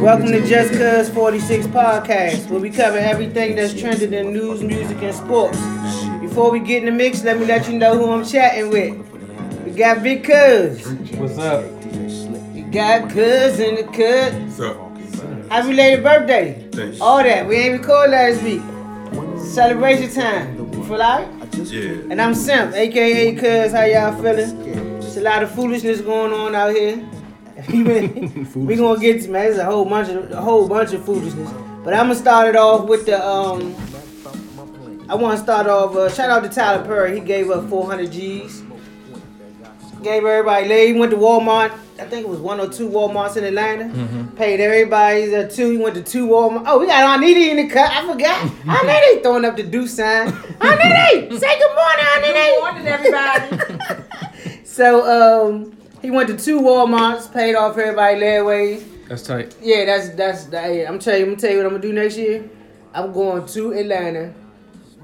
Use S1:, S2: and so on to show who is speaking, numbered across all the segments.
S1: Welcome to
S2: original
S1: Just
S2: nigga.
S1: Cuz 46 Podcast, where we cover everything that's trending in news, music, and sports. Before we get in the mix, let me let you know who I'm chatting with. We got Big Cuz.
S3: What's up?
S1: We got Cuz in the cut.
S4: What's up?
S1: Happy late birthday.
S4: Thanks.
S1: All that. We ain't record last week. Celebration time. You feel like?
S4: Yeah.
S1: And I'm Simp, aka Cuz. How y'all feeling? It's a lot of foolishness going on out here. we gonna get to man. There's a whole bunch of a whole bunch of foolishness. But I'm gonna start it off with the um. I want to start off. Uh, shout out to Tyler Perry. He gave up 400 G's. Gave everybody. He went to Walmart. I think it was one or two Walmarts in Atlanta. Paid everybody uh, two. He went to two Walmart. Oh, we got Arniti in the cut. I forgot. Arniti throwing up the do sign. Arniti, say good morning, Arniti.
S5: Good morning, everybody.
S1: So um, he went to two WalMarts, paid off everybody layways.
S3: That's tight.
S1: Yeah, that's that's that. Yeah, I'm telling you, I'm gonna tell you what I'm gonna do next year. I'm going to Atlanta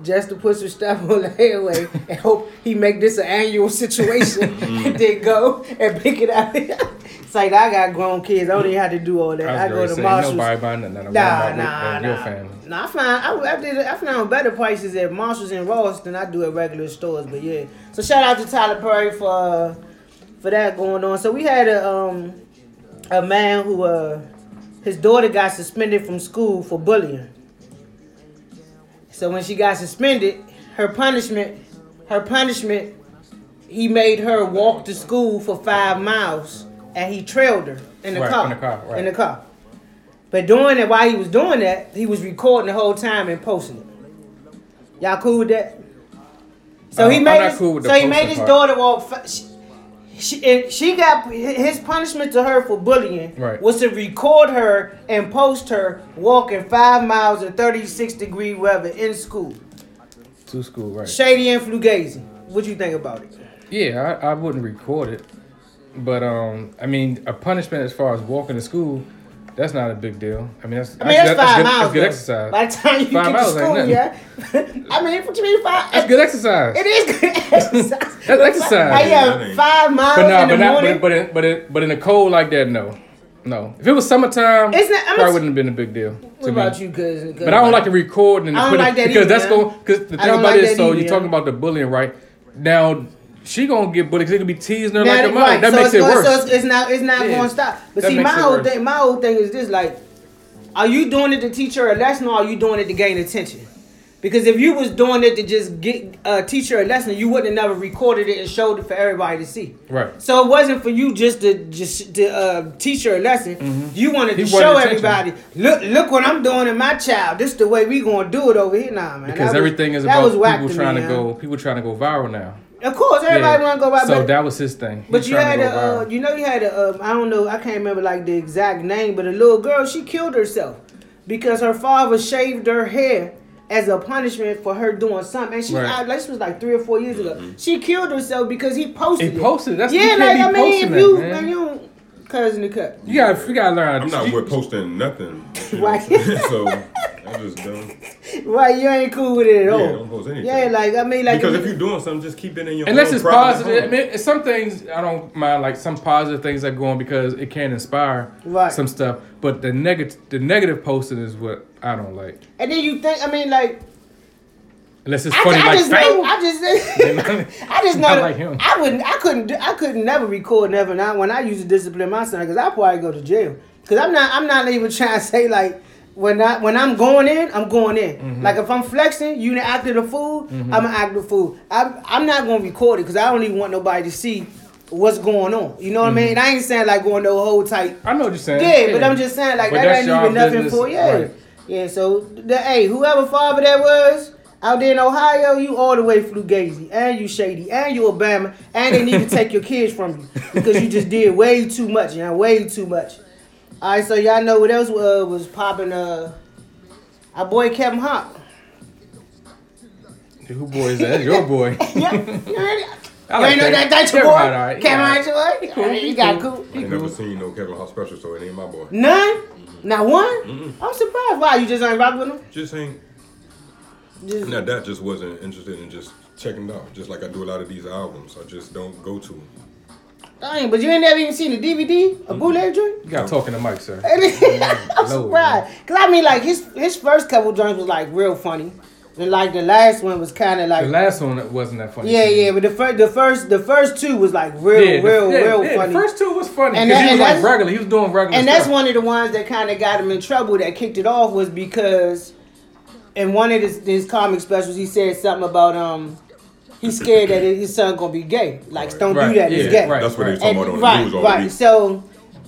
S1: just to put some stuff on the layaway and hope he make this an annual situation and then go and pick it up. it's like I got grown kids. I don't even have to do all that. I,
S3: I
S1: go to Marshalls.
S3: nobody buying nothing at
S1: Nah, nah, nah.
S3: your family.
S1: Nah, I find I, I did I found better prices at Marshalls and Ross than I do at regular stores. But yeah, so shout out to Tyler Perry for uh, for that going on. So we had a um a man who uh his daughter got suspended from school for bullying. So when she got suspended, her punishment her punishment he made her walk to school for five miles and he trailed her in the
S3: Right,
S1: car.
S3: in the car, right.
S1: In the car. But doing it while he was doing that, he was recording the whole time and posting it. Y'all cool with that? So
S3: Uh,
S1: he made his,
S3: cool
S1: so he made his
S3: part.
S1: daughter walk. She, she, and she got his punishment to her for bullying
S3: Right.
S1: was to record her and post her walking five miles in 36 degree weather in school.
S3: To school, right?
S1: Shady and Fugazi. What you think about it?
S3: Yeah, I, I wouldn't record it, but um, I mean, a punishment as far as walking to school, that's not a big deal. I mean, that's
S1: I mean, that's, five
S3: good,
S1: miles.
S3: That's good exercise.
S1: By the time you
S3: Five
S1: get to
S3: miles ain't
S1: school,
S3: nothing.
S1: yeah. I mean, what you mean five?
S3: That's good exercise.
S1: It is good exercise.
S3: That's exercise.
S1: Hey,
S4: That
S1: yeah,
S4: ain't-
S1: five miles
S3: But no,
S1: in the
S3: but not,
S1: morning.
S3: but but in, but in, but in the cold like that, no, no. If it was summertime,
S1: It's not-
S3: probably
S1: not-
S3: wouldn't have been a big deal to
S1: what about
S3: me.
S1: you, cousin?
S3: But I don't like to record and
S1: I don't
S3: put
S1: like
S3: it
S1: that
S3: because
S1: either,
S3: that's going because the thing about
S1: like
S3: it is so
S1: either,
S3: you're talking about the bullying, right? Now she gonna get bullied because they could be teasing her
S1: Now,
S3: like a
S1: right,
S3: mother. That
S1: so
S3: makes it
S1: so
S3: worse.
S1: it's, it's not it's not
S3: Yeah.
S1: going to stop. But
S3: That
S1: see, my whole
S3: worse.
S1: thing, my whole thing is this: like, are you doing it to teach her a lesson, or are you doing it to gain attention? Because if you was doing it to just get uh, teach her a lesson, you wouldn't have never recorded it and showed it for everybody to see.
S3: Right.
S1: So it wasn't for you just to just to uh, teach her a lesson. You wanted
S3: He
S1: to show
S3: attention.
S1: everybody, look look what I'm doing in my child. This is the way we gonna do it over here, nah, man.
S3: Because
S1: That was-
S3: everything is about
S1: was
S3: people
S1: to
S3: trying
S1: me,
S3: to
S1: huh?
S3: go. People trying to go viral now.
S1: Of course, everybody
S3: Yeah.
S1: want to go by.
S3: So
S1: but-
S3: that was his thing. He
S1: But you had a, uh, you know, you had a, um, I don't know, I can't remember like the exact name, but a little girl, she killed herself because her father shaved her hair as a punishment for her doing something. And she,
S3: Right.
S1: I, this was like three or four years ago. She killed herself because he posted
S3: He posted it. That's-
S1: yeah,
S3: you can't
S1: like
S3: be
S1: I mean, if you,
S3: man.
S1: man, you don't, cousin the cut.
S3: You gotta, you gotta learn.
S4: I'm not
S3: you-
S4: with posting nothing. you know
S1: Right.
S4: what I'm saying? so I just don't.
S1: Right, you ain't cool with it at all.
S4: Yeah, don't post anything.
S1: Yeah, like I mean, like
S4: because
S1: if
S4: if
S1: you-
S4: you're doing something, just keep it in your
S3: Unless
S4: own
S3: it's
S4: private
S3: positive. I
S4: home.
S3: mean, some things I don't mind, like some positive things that go on because it can inspire
S1: Right.
S3: some stuff. But the negative, the negative posting is what I don't like.
S1: and then you think, I mean, like
S3: Unless it's
S1: I,
S3: funny,
S1: I
S3: like
S1: just know, I just, I just know.
S3: I like him.
S1: I wouldn't. I couldn't. I couldn't never record never. Not when I used to discipline my son, because I probably go to jail. Because I'm not. I'm not even trying to say like when I when I'm going in, I'm going in.
S3: Mm-hmm.
S1: Like if I'm flexing, you ain't acting a fool, I'm an acting a fool. I'm I'm not gonna record it because I don't even want nobody to see what's going on. You know what I mean? I ain't saying like going no whole tight.
S3: I know what you're saying.
S1: Yeah, but I'm just saying like
S3: But
S1: that ain't even nothing
S3: business,
S1: for yeah.
S3: right.
S1: Yeah, so the hey, whoever father that was out there in Ohio, you all the way Fugazi, and you shady, and you Obama, and they need to take your kids from you because you just did way too much, you know, way too much. All right, so y'all know what else uh, was popping? Uh, our boy Kevin Hart.
S3: Who boy is that? That's your boy.
S1: Yeah, you heard it?
S3: I like
S1: ain't know that
S3: Kevin.
S1: that's your boy.
S3: Hart, all right.
S1: Kevin
S3: Yeah.
S1: Hart, your boy.
S3: cool,
S1: You
S3: he
S1: got
S3: cool.
S1: cool.
S4: I ain't never seen no Kevin Hart special, so it ain't my boy.
S1: None, not one. I'm surprised. Why you just ain't rock with him?
S4: Just ain't.
S1: Just,
S4: Now that just wasn't interested in just checking them out. Just like I do a lot of these albums, I just don't go to them.
S1: Dang, but you ain't never even seen a DVD, a bootleg joint.
S3: You got talking to Mike, sir.
S1: I'm surprised, cause I mean, like his his first couple joints was like real funny, and like the last one was kind of like The
S3: last one wasn't that funny.
S1: yeah, yeah. But the first the first the first two was like real,
S3: Yeah, the-
S1: real,
S3: yeah,
S1: real
S3: yeah,
S1: funny.
S3: The first two was funny
S1: And
S3: because
S1: that-
S3: he was like regular. He was doing regular
S1: and that's one of the ones that kind of got him in trouble that kicked it off was because in one of his, his comic specials he said something about um he's scared that his son gonna be gay like don't
S3: Right,
S1: do that
S3: yeah,
S1: he's gay
S3: right.
S4: That's what they
S3: right.
S4: talking
S1: And-
S4: about on the
S1: right
S4: news all
S1: right
S4: week.
S1: so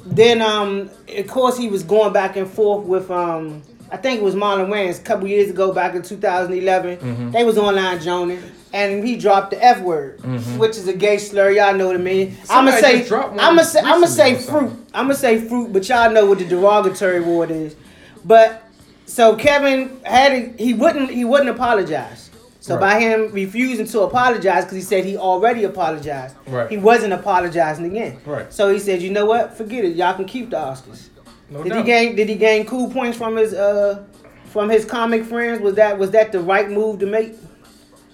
S1: then um of course he was going back and forth with um I think it was Marlon Wayans a couple years ago back in 2011
S3: Mm-hmm.
S1: they was online joning and he dropped the F word which is a gay slur y'all know what I mean I'm gonna
S3: Mm-hmm.
S1: Say
S3: just dropped one
S1: I'm gonna say I'm gonna say fruit
S3: something.
S1: I'm gonna say fruit, but y'all know what the derogatory word is. But so Kevin had a, he wouldn't he wouldn't apologize. So
S3: Right.
S1: by him refusing to apologize because he said he already apologized,
S3: Right.
S1: he wasn't apologizing again.
S3: Right.
S1: So he said, you know what, forget it, y'all can keep the Oscars.
S3: No
S1: did
S3: doubt.
S1: he gain Did he gain cool points from his uh from his comic friends? Was that was that the right move to make?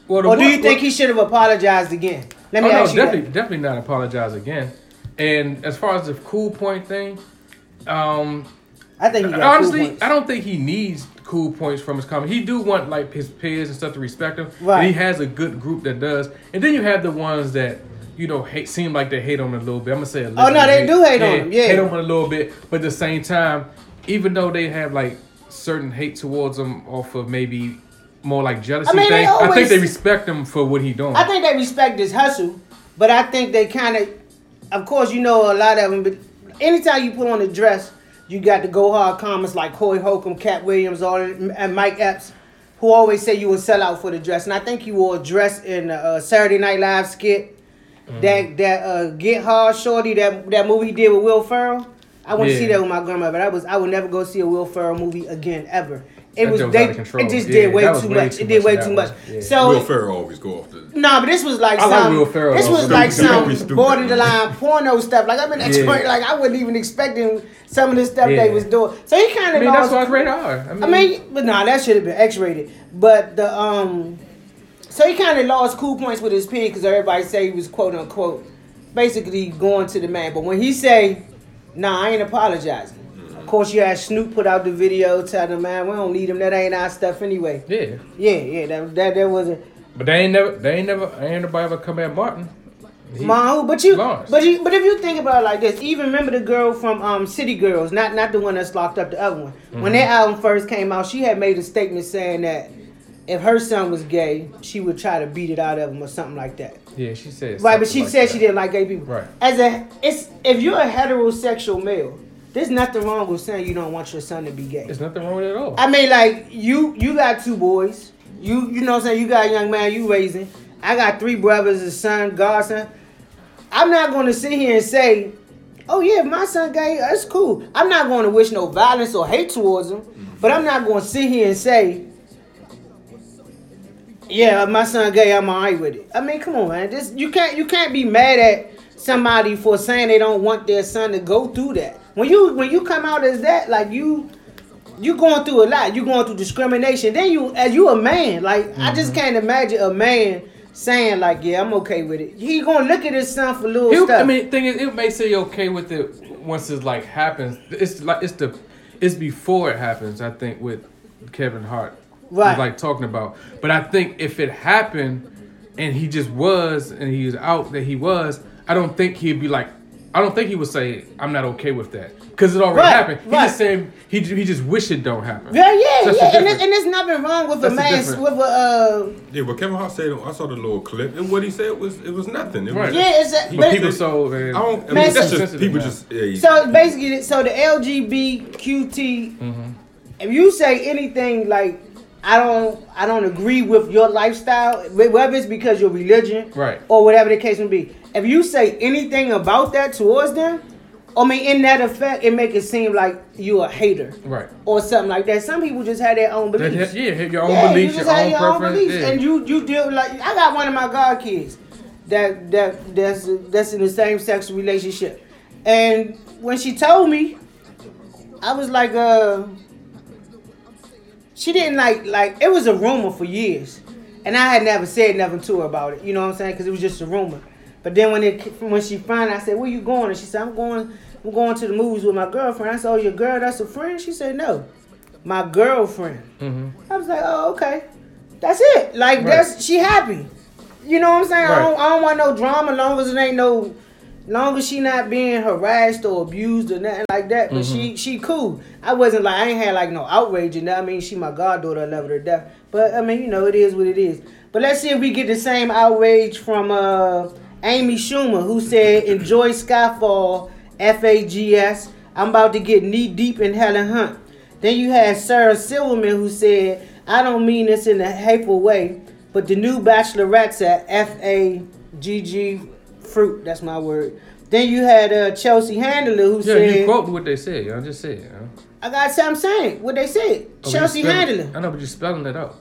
S3: Well,
S1: Or do you think he should have apologized again? Let me
S3: Oh, no,
S1: ask you that.
S3: definitely, definitely not apologize again. And as far as the cool point thing, um,
S1: I think
S3: honestly,
S1: cool.
S3: I don't think he needs cool points from his comment. He do want like his peers and stuff to respect him.
S1: Right.
S3: And he has a good group that does. And then you have the ones that you know hate seem like they hate on him a little bit. I'm gonna say a little.
S1: Oh, no, they do hate on him, yeah.
S3: hate on him a little bit. But at the same time, even though they have like certain hate towards him off of maybe more like jealousy
S1: I mean,
S3: thing, I think they respect him for what he doing.
S1: I think they respect his hustle, but I think they kind of, of course, you know a lot of them. But anytime you put on a dress, you got the go hard comments like Corey Holcomb, Katt Williams, all and Mike Epps, who always say you would sell out for the dress. And I think you wore a dress in the uh, Saturday Night Live skit.
S3: Mm-hmm.
S1: That that uh, Get Hard Shorty, that that movie he did with Will Ferrell. I went to
S3: Yeah.
S1: see that with my grandma, but I was I would never go see a Will Ferrell movie again ever. It
S3: That
S1: was
S3: was
S1: they,
S3: out of control.
S1: it just
S3: Yeah,
S1: did way
S3: that was
S1: too
S3: way
S1: much.
S3: too
S1: It did
S3: much
S1: way too
S3: one.
S1: much.
S3: Yeah.
S1: So
S4: Will Ferrell always go off the.
S1: no, but this was like
S3: I like
S1: some.
S3: Will Ferrell,
S1: this was like
S4: Stupid.
S1: some
S4: Stupid.
S1: borderline porno stuff. Like I've been
S3: Yeah.
S1: like I wasn't even expecting some of the stuff
S3: Yeah.
S1: they was doing. So he kind
S3: I
S1: of
S3: mean, that's
S1: lost.
S3: why it's rated R. I mean,
S1: I mean, but nah, that should have been X-rated. But the um, so he kind of lost cool points with his peer because everybody say he was quote unquote basically going to the man. But when he say, "Nah, I ain't apologizing." Of course, you had Snoop put out the video telling him, "Man, we don't need them. That ain't our stuff anyway."
S3: yeah.
S1: Yeah, yeah, that that, that wasn't.
S3: But they ain't never, they ain't never, ain't nobody ever come at Martin. He-
S1: Mahu, but you,
S3: Lost.
S1: but you, but if you think about it like this, even remember the girl from um, City Girls, not not the one that's locked up, the other one.
S3: Mm-hmm.
S1: When that album first came out, she had made a statement saying that if her son was gay, she would try to beat it out of him or something like that.
S3: Yeah, she said.
S1: Right, but she
S3: like
S1: said
S3: that.
S1: she didn't like gay people.
S3: Right.
S1: As a, it's if you're a heterosexual male, there's nothing wrong with saying you don't want your son to be gay.
S3: There's nothing wrong with it at all.
S1: I mean, like you, you got two boys. You, you know, what I'm saying you got a young man you raising. I got three brothers, a son, godson. I'm not going to sit here and say, "Oh yeah, if my son gay, that's cool." I'm not going to wish no violence or hate towards him, but I'm not going to sit here and say, "Yeah, my son gay, I'm alright with it." I mean, come on, man. This you can't you can't be mad at somebody for saying they don't want their son to go through that. When you when you come out as that, like you you going through a lot. You going through discrimination. Then you, as you a man, like I
S3: Mm-hmm.
S1: just can't imagine a man saying like, "Yeah, I'm okay with it." He gonna look at his son for a little
S3: He'll-
S1: stuff.
S3: I mean, thing is, it may say okay with it once it's like happens. It's like it's the, it's before it happens. I think with Kevin Hart,
S1: Right.
S3: like talking about. But I think if it happened, and he just was, and he was out that he was, I don't think he'd be like. I don't think he would say I'm not okay with that because it already
S1: Right,
S3: happened. He
S1: right.
S3: just saying he he just wish it don't happen.
S1: yeah, yeah,
S3: That's
S1: yeah. And,
S3: difference.
S1: there's, and there's nothing wrong with
S3: That's
S1: a
S3: the
S1: man with a. Uh,
S4: Yeah, but Kevin Hart said I saw the little clip, and what he said was it was nothing. It
S3: Right.
S4: was,
S1: yeah, it's a,
S4: He-
S3: But
S1: but
S3: people so
S4: I don't. I mean,
S1: Man,
S4: that's
S1: so-
S4: just people
S3: now.
S4: just. Yeah,
S1: So basically, so the LGBTQT,
S3: Mm-hmm.
S1: if you say anything like, I don't, I don't agree with your lifestyle, whether it's because your religion,
S3: Right.
S1: or whatever the case may be. If you say anything about that towards them, I mean, in that effect, it make it seem like you a hater
S3: right.
S1: or something like that. Some people just have their own beliefs.
S3: that- yeah, your own
S1: Yeah,
S3: beliefs,
S1: you
S3: your
S1: just have
S3: own
S1: your own
S3: preference.
S1: beliefs,
S3: yeah.
S1: and you you deal like I got one of my god kids that that that's that's in the same sex relationship, and when she told me, I was like, uh, she didn't like like it was a rumor for years, and I had never said nothing to her about it. You know what I'm saying? Because it was just a rumor. But then when it when she out, I said, "Where you going?" And she said, "I'm going. I'm going to the movies with my girlfriend." I said, "Oh, your girl? That's a friend?" She said, "No, my girlfriend." I was like, "Oh, okay. That's it. Like
S3: Right.
S1: that's she happy. You know what I'm saying? I, don't, I don't want no drama, long as it ain't no." Long as she not being harassed or abused or nothing like that, but she she cool. I wasn't like I ain't had like no outrage and that. I mean, she my goddaughter, I love her to death. But I mean, you know, it is what it is. But let's see if we get the same outrage from uh Amy Schumer, who said, "Enjoy Skyfall, FAGS. I'm about to get knee deep in Helen Hunt." Then you had Sarah Silverman, who said, "I don't mean this in a hateful way, but the new Bachelorette's at FAGG fruit. That's my word." Then you had uh, Chelsea Handler, who said
S3: Yeah,
S1: said,
S3: you quote what they said. I just said. Know?
S1: "I got something saying what they said."
S3: Oh,
S1: Chelsea Handler.
S3: I know, but you're spelling it out.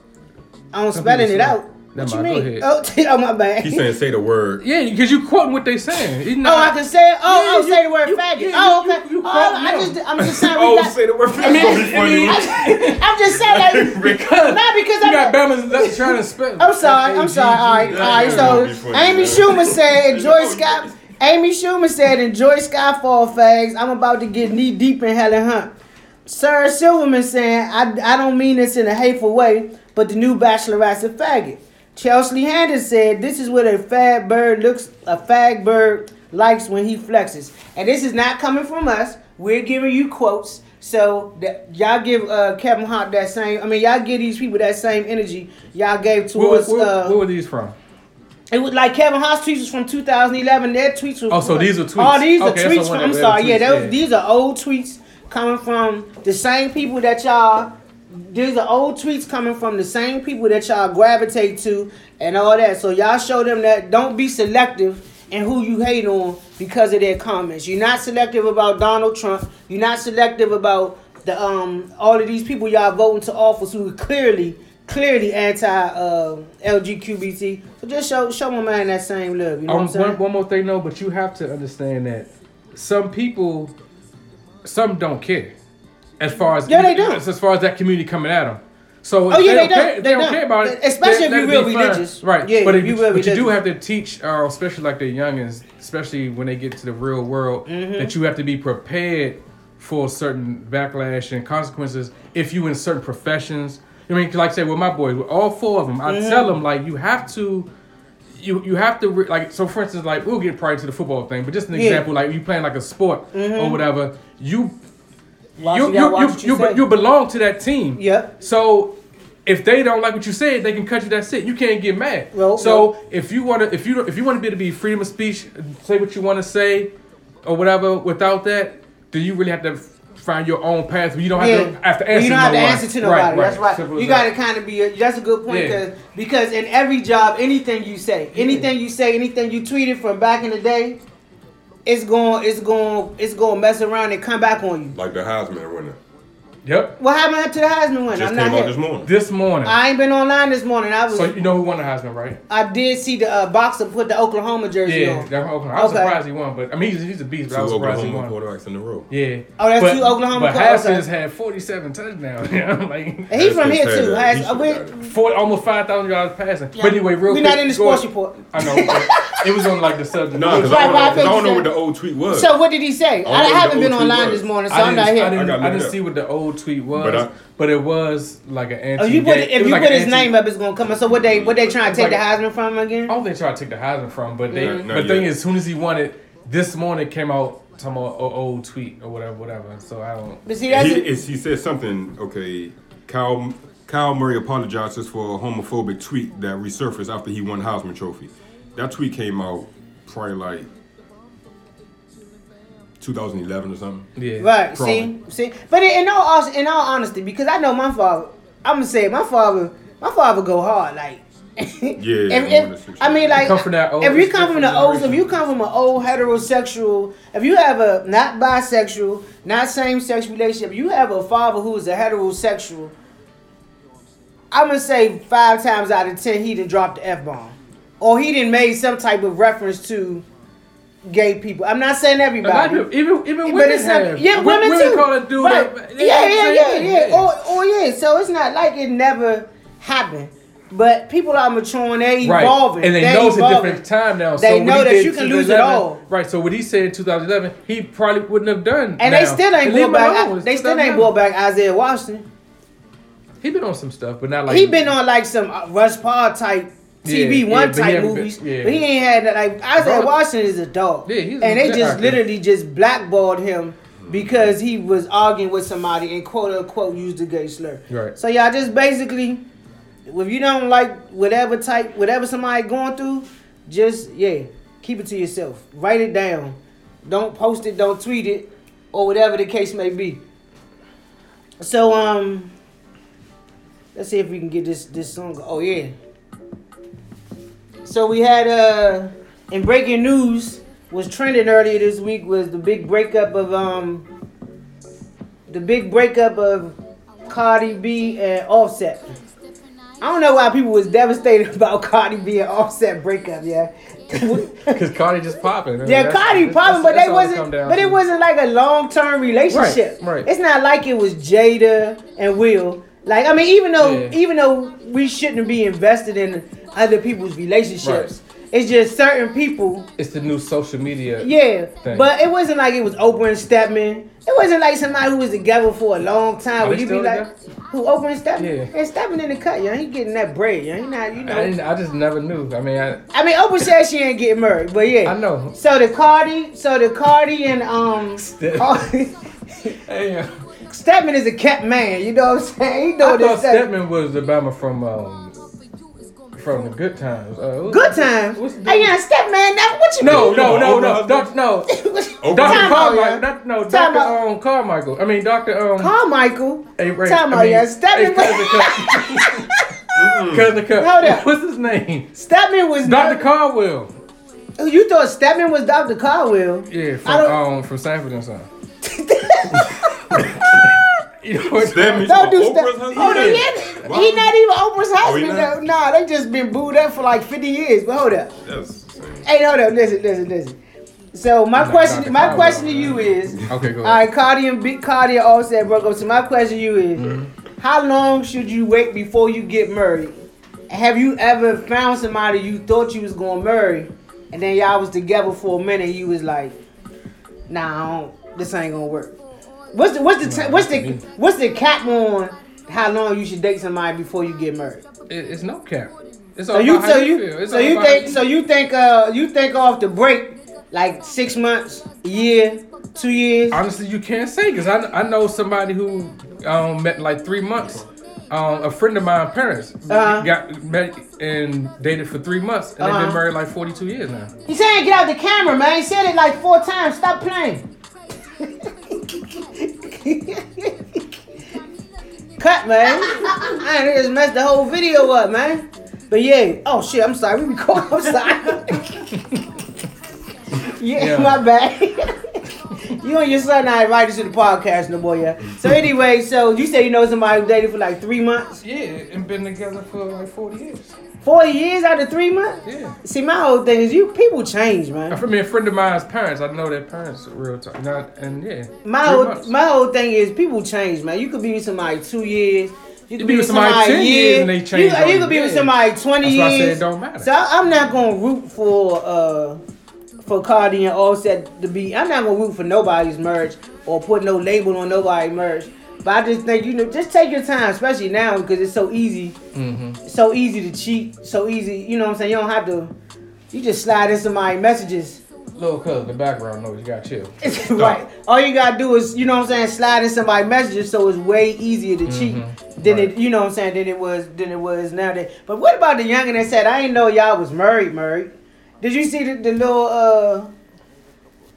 S1: I'm spelling it out. What you
S3: mind,
S1: mean?
S3: go
S1: Oh, oh, my bad.
S4: He's saying say the word.
S3: Yeah, because you quoting what they saying. You know,
S1: Oh, I can say it. Oh,
S3: Yeah,
S1: oh,
S3: you-
S1: say the word
S3: you-
S1: faggot.
S3: yeah,
S1: oh, okay.
S3: you- you
S1: oh, I just, I'm just saying. we
S4: Oh,
S1: got,
S4: say the word.
S3: I mean,
S4: That's
S3: I mean.
S1: I'm just saying, like,
S3: because
S1: not because
S3: you
S1: I'm.
S3: got Bama's trying to spell.
S1: I'm sorry. I'm sorry. All right. All right. So
S4: gonna be funny,
S1: Amy
S4: man.
S1: Schumer said, "Enjoy Scott. Amy Schumer said, "Enjoy Skyfall, fags. I'm about to get knee deep in Helen Hunt." Sarah Silverman saying, I, I don't mean this in a hateful way, but the new Bachelorette's a faggot. Chelsea Handler said, This is what a fag bird looks, a fag bird likes when he flexes. And this is not coming from us. We're giving you quotes. So that y'all give uh, Kevin Hart that same, I mean, y'all give these people that same energy y'all gave
S3: to
S1: towards.
S3: where,
S1: uh,
S3: where were these from?
S1: it was like Kevin Hart's tweets was from 2011. Their tweets were.
S3: Oh, so these are tweets.
S1: Oh, these are
S3: Okay, so
S1: tweets from. I'm sorry.
S3: other
S1: Yeah,
S3: tweets,
S1: those,
S3: yeah.
S1: these are old tweets coming from the same people that y'all. These are old tweets coming from the same people that y'all gravitate to and all that. So y'all show them that don't be selective in who you hate on because of their comments. You're not selective about Donald Trump. You're not selective about the um all of these people y'all voting to office who are clearly clearly anti uh, LGQBT. So just show show my man that same love. You know
S3: Um,
S1: what I'm saying?
S3: one, one more thing, though, but you have to understand that some people, some don't care, as far as
S1: Yeah, they don't.
S3: As, as far as that community coming at them. So
S1: Oh, yeah, they
S3: don't
S1: don't.
S3: care,
S1: They
S3: they, don't
S1: don't.
S3: care about it.
S1: Especially if you
S3: it
S1: real
S3: be fine.
S1: religious.
S3: right?
S1: Yeah,
S3: but
S1: if you real
S3: but you do have to teach, uh, especially like the youngins, especially when they get to the real world,
S1: Mm-hmm.
S3: that you have to be prepared for certain backlash and consequences if you in certain professions. I mean, 'cause like I said, with my boys, with all four of them, I
S1: Mm-hmm.
S3: tell them like you have to you you have to re- like so for instance like we'll get probably to the football thing but just an
S1: Yeah. Mm-hmm.
S3: example like you playing like a sport or whatever you
S1: Watch-
S3: you
S1: you
S3: you you,
S1: you
S3: you, be- you belong to that team
S1: Yep.
S3: so if they don't like what you said they can cut you that's it you can't get mad
S1: Well,
S3: so
S1: well-
S3: if you want to if you if you want to be able to be freedom of speech say what you want to say or whatever without that then you really have to find your own path you don't have
S1: Yeah.
S3: to have to
S1: Well,
S3: answer
S1: you don't have to
S3: one.
S1: answer to nobody. That's right.
S3: Simple
S1: You got to kind of be. A, that's a good point
S3: Yeah.
S1: because because in every job, anything you say, anything you say, anything you tweeted from back in the day, it's going, it's going, it's going to mess around and come back on you.
S4: Like the Heisman winner.
S3: Yep
S1: What happened to the Heisman winner?
S4: Just
S1: I'm
S4: came
S1: not
S4: out this morning.
S3: this morning
S1: I ain't been online this morning. I was.
S3: so you know who won the Heisman right
S1: I did see the uh, boxer put the Oklahoma jersey
S3: Yeah,
S1: on.
S3: that Oklahoma. I was
S1: Okay.
S3: surprised he won, but I mean he's, he's a beast. But
S4: Two
S3: I was surprised he
S4: Oklahoma
S3: won.
S4: quarterbacks in the row.
S3: Yeah.
S1: Oh, that's
S3: but,
S1: two Oklahoma
S3: But
S1: quarterbacks.
S3: Haskins had 47 touchdowns. You know, like
S1: And he's from here too.
S4: that.
S1: Has,
S4: He should've
S1: we,
S4: got it.
S3: four, almost 5,000 yards passing. But anyway, real
S1: we're
S3: quick.
S1: not in the sports
S3: ahead.
S1: report.
S3: I know. But it was on like the subject.
S4: No, because
S1: Right,
S4: I, don't
S1: right,
S4: know- I don't know what the old tweet was.
S1: So what did he say? I, haven't been online this morning, so
S3: I
S1: I'm
S3: didn't,
S1: here.
S4: I gotta
S3: I
S4: look
S3: didn't see what the old tweet was,
S4: But
S3: but, it was like an anti.
S1: Oh, you put if you
S3: like
S1: put his
S3: anti-
S1: name up, it's gonna come up. So what they what they trying to take
S3: like-
S1: the Heisman from again?
S3: I don't think they tried to take the Heisman from, but they.
S4: Yeah,
S3: but
S4: not
S3: the thing is, as soon as he won it, this morning came out talking about an old tweet or whatever, whatever. So I don't.
S1: But see, that's
S4: he,
S1: it.
S4: is- he said something. Okay, Kyler Kyler Murray apologizes for a homophobic tweet that resurfaced after he won Heisman Trophy. That tweet came out probably like 2011 or something.
S3: Yeah.
S1: right.
S4: Probably.
S1: See, see. But in, in all hon- in all honesty, because I know my father, I'm gonna say my father, my father go hard. Like,
S4: Yeah,
S1: if,
S4: I'm
S1: if-
S4: you.
S1: I mean, like,
S3: come from that old-
S1: if you come from the old, if you come from an old heterosexual, if you have a not bisexual, not same sex relationship, you have a father who is a heterosexual. I'm gonna say five times out of ten he didn't drop the f bomb, or he didn't made some type of reference to gay people. I'm not saying
S3: A
S1: everybody.
S3: people, even even women have.
S1: yeah,
S3: Wo-
S1: women, too.
S3: call it dude.
S1: right.
S3: that-
S1: yeah, yeah,
S3: same
S1: yeah, yeah. Oh, oh, yeah. So it's not like it never happened. But people are maturing, they
S3: Right,
S1: evolving,
S3: and they,
S1: they
S3: know it's a
S1: evolving.
S3: different time now.
S1: They
S3: so
S1: know that you can lose it
S3: 2011
S1: all.
S3: Right. So what he said in 2011, he probably wouldn't have done.
S1: And
S3: now.
S1: they still ain't brought back.
S3: alone.
S1: They still ain't brought back Isaiah Washington.
S3: He been on some stuff, but not like
S1: he been on like some Rush Paul type TV
S3: Yeah,
S1: one
S3: yeah,
S1: type
S3: haven't been-
S1: movies,
S3: yeah.
S1: but he ain't had that. Like Isaiah. Washington is a dog,
S3: Yeah,
S1: and they just literally just blackballed him because he was arguing with somebody and quote unquote used a gay slur.
S3: Right.
S1: So y'all just basically, if you don't like whatever type, whatever somebody going through, just yeah, keep it to yourself. Write it down. Don't post it. Don't tweet it, or whatever the case may be. So um, let's see if we can get this this song. Oh yeah. So we had uh in breaking news was trending earlier this week was the big breakup of um the big breakup of Cardi B and Offset. I don't know why people was devastated about Cardi B and Offset breakup, yeah.
S3: because Cardi just popping.
S1: Yeah,
S3: That's-
S1: Cardi
S3: that's-
S1: but
S3: that's
S1: they
S3: it
S1: wasn't. But it wasn't like a long term relationship.
S3: Right, right.
S1: It's not like it was Jada and Will. Like I mean, even though
S3: Yeah.
S1: even though we shouldn't be invested in other people's relationships, it's just certain people.
S3: It's the new social media.
S1: Yeah,
S3: Thing.
S1: but it wasn't like it was Oprah and Stedman. It wasn't like somebody who was together for a long time. Where you be like, who Oprah and Stedman?
S3: Yeah.
S1: And Stedman in the cut, yeah, he getting that bread, yeah. He not, you know.
S3: I, I just never knew. I mean, I,
S1: I mean, Oprah said she ain't getting married, but yeah.
S3: I know.
S1: So the Cardi, so the Cardi and um,
S3: Step-
S1: Stedman is a kept man. You know what I'm saying? He know
S3: I thought. Stedman was the Bama from um, from the Good Times. Uh,
S1: Good Times.
S3: What's the
S1: Hey, yeah, Stedman. Now, what you
S3: No,
S1: mean?
S3: no, no, no,
S4: Oprah
S3: Doc, no.
S4: Oprah-
S3: Doctor
S1: Time out, yeah.
S3: Carmichael. Doc- No,
S1: Time
S3: Doctor
S1: out.
S3: um, Carmichael. I mean, Doctor um.
S1: Carmichael.
S3: Hey, Ray,
S1: Time
S3: I mean,
S1: yeah. Stedman.
S3: hey, cousin, cousin, cousin, cousin.
S1: Hold up.
S3: What's his name?
S1: Stedman was
S3: Doctor
S1: not-
S3: Caldwell.
S1: You thought Stedman was Dr. Caldwell?
S3: Yeah, from
S1: don't-
S3: um from Sanford and Son. you know what?
S4: That means
S1: Don't do
S4: Oprah's
S1: Stedman.
S4: husband?
S1: Oh,
S3: Yeah.
S1: He not even Oprah's
S4: Oh, he
S1: husband.
S4: not?
S1: though. Nah, they just been booed up for like 50 years. But hold up.
S4: That's.
S1: Hey, hold up. Listen, listen, listen. So my
S3: Nah,
S1: question, my
S3: Caldwell,
S1: question to
S3: man.
S1: you is,
S3: Okay, go
S1: all
S3: ahead.
S1: right, Cardi and Big Cardi and Offset broke up. So my question to you is,
S3: Mm-hmm.
S1: how long should you wait before you get married? Have you ever found somebody you thought you was gonna marry, and then y'all was together for a minute, and you was like, Nah, I don't, this ain't gonna work. What's the what's the t- what's the what's the cap on how long you should date somebody before you get married?
S3: It, it's no cap. It's
S1: So
S3: all
S1: you so
S3: how you,
S1: you so you think so you think uh you think off the break like six months, a year, two years.
S3: Honestly, you can't say because I, I know somebody who um, met like three months. Um, a friend of mine, parents,
S1: Uh-huh.
S3: got met and dated for three months, and they've
S1: Uh-huh.
S3: been married like forty-two years now.
S1: He's saying get out the camera, man. He said it like four times. Stop playing. Cut, man. I just messed the whole video up, man. But yeah. Oh shit, I'm sorry. We recording. I'm sorry. yeah,
S3: Yeah.
S1: my bad. you and your son not invited to the podcast no more, yeah. So anyway, so you say you know somebody who dated for like three months,
S3: Yeah, and been together for like forty years.
S1: Forty years out of three months.
S3: Yeah.
S1: See, my whole thing is you people change, man.
S3: I mean, a friend of mine's parents. I know their parents real time. Not, and yeah,
S1: My whole,
S3: months.
S1: my whole thing is people change, man. You could be with somebody two years. You could
S3: be with somebody 10 years and they change
S1: You, you could be with somebody twenty
S3: That's why I
S1: years.
S3: said it don't matter.
S1: So I- I'm not gonna root for uh for Cardi and Offset to be. I'm not gonna root for nobody's merge or put no label on nobody's merge. But I just think you know, just take your time, especially now because it's so easy,
S3: Mm-hmm.
S1: so easy to cheat, so easy. You know what I'm saying? You don't have to. You just slide in somebody's messages.
S3: Little cuz the background noise. You got chill.
S1: right. All you gotta do is, you know what I'm saying, slide in somebody's messages so it's way easier to cheat than
S3: Right.
S1: it you know what I'm saying, than it was than it was nowadays. But what about the youngin that said, I didn't know y'all was married, married? Did you see the, the little uh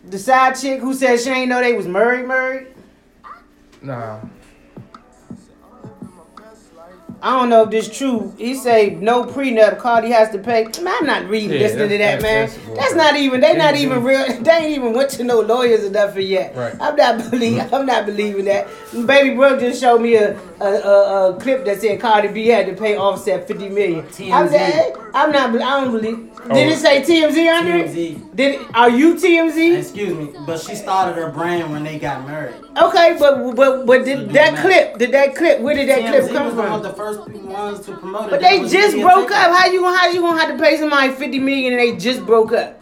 S1: the side chick who said she ain't know they was married, married?
S3: Nah.
S1: I don't know if this true. He say no prenup. Cardi has to pay. Man, I'm not reading
S3: Yeah,
S1: listening to that,
S3: that's-
S1: man.
S3: that's-
S1: That's, not even. They not even real. They ain't even went to no lawyers or nothing yet.
S3: Right.
S1: I'm not believe. I'm not believing that. Baby Brooke just showed me a a, a, a clip that said Cardi B had to pay Offset 50 million. I'm,
S5: TMZ.
S1: saying, I'm not. I don't believe.
S3: Oh.
S1: Did it say TMZ under it?
S5: TMZ.
S1: Did it, are you TMZ?
S5: Excuse me, but she started her brand when they got married.
S1: Okay, but but but did
S5: do
S1: that clip? Did that clip? Where did that
S5: TMZ
S1: clip come
S5: was the one
S1: from?
S5: the first ones to promote it.
S1: But
S5: That
S1: they
S5: was
S1: just
S5: Nia
S1: broke
S5: Taylor.
S1: up. How you gonna how you gonna have to pay somebody fifty million and they just broke up?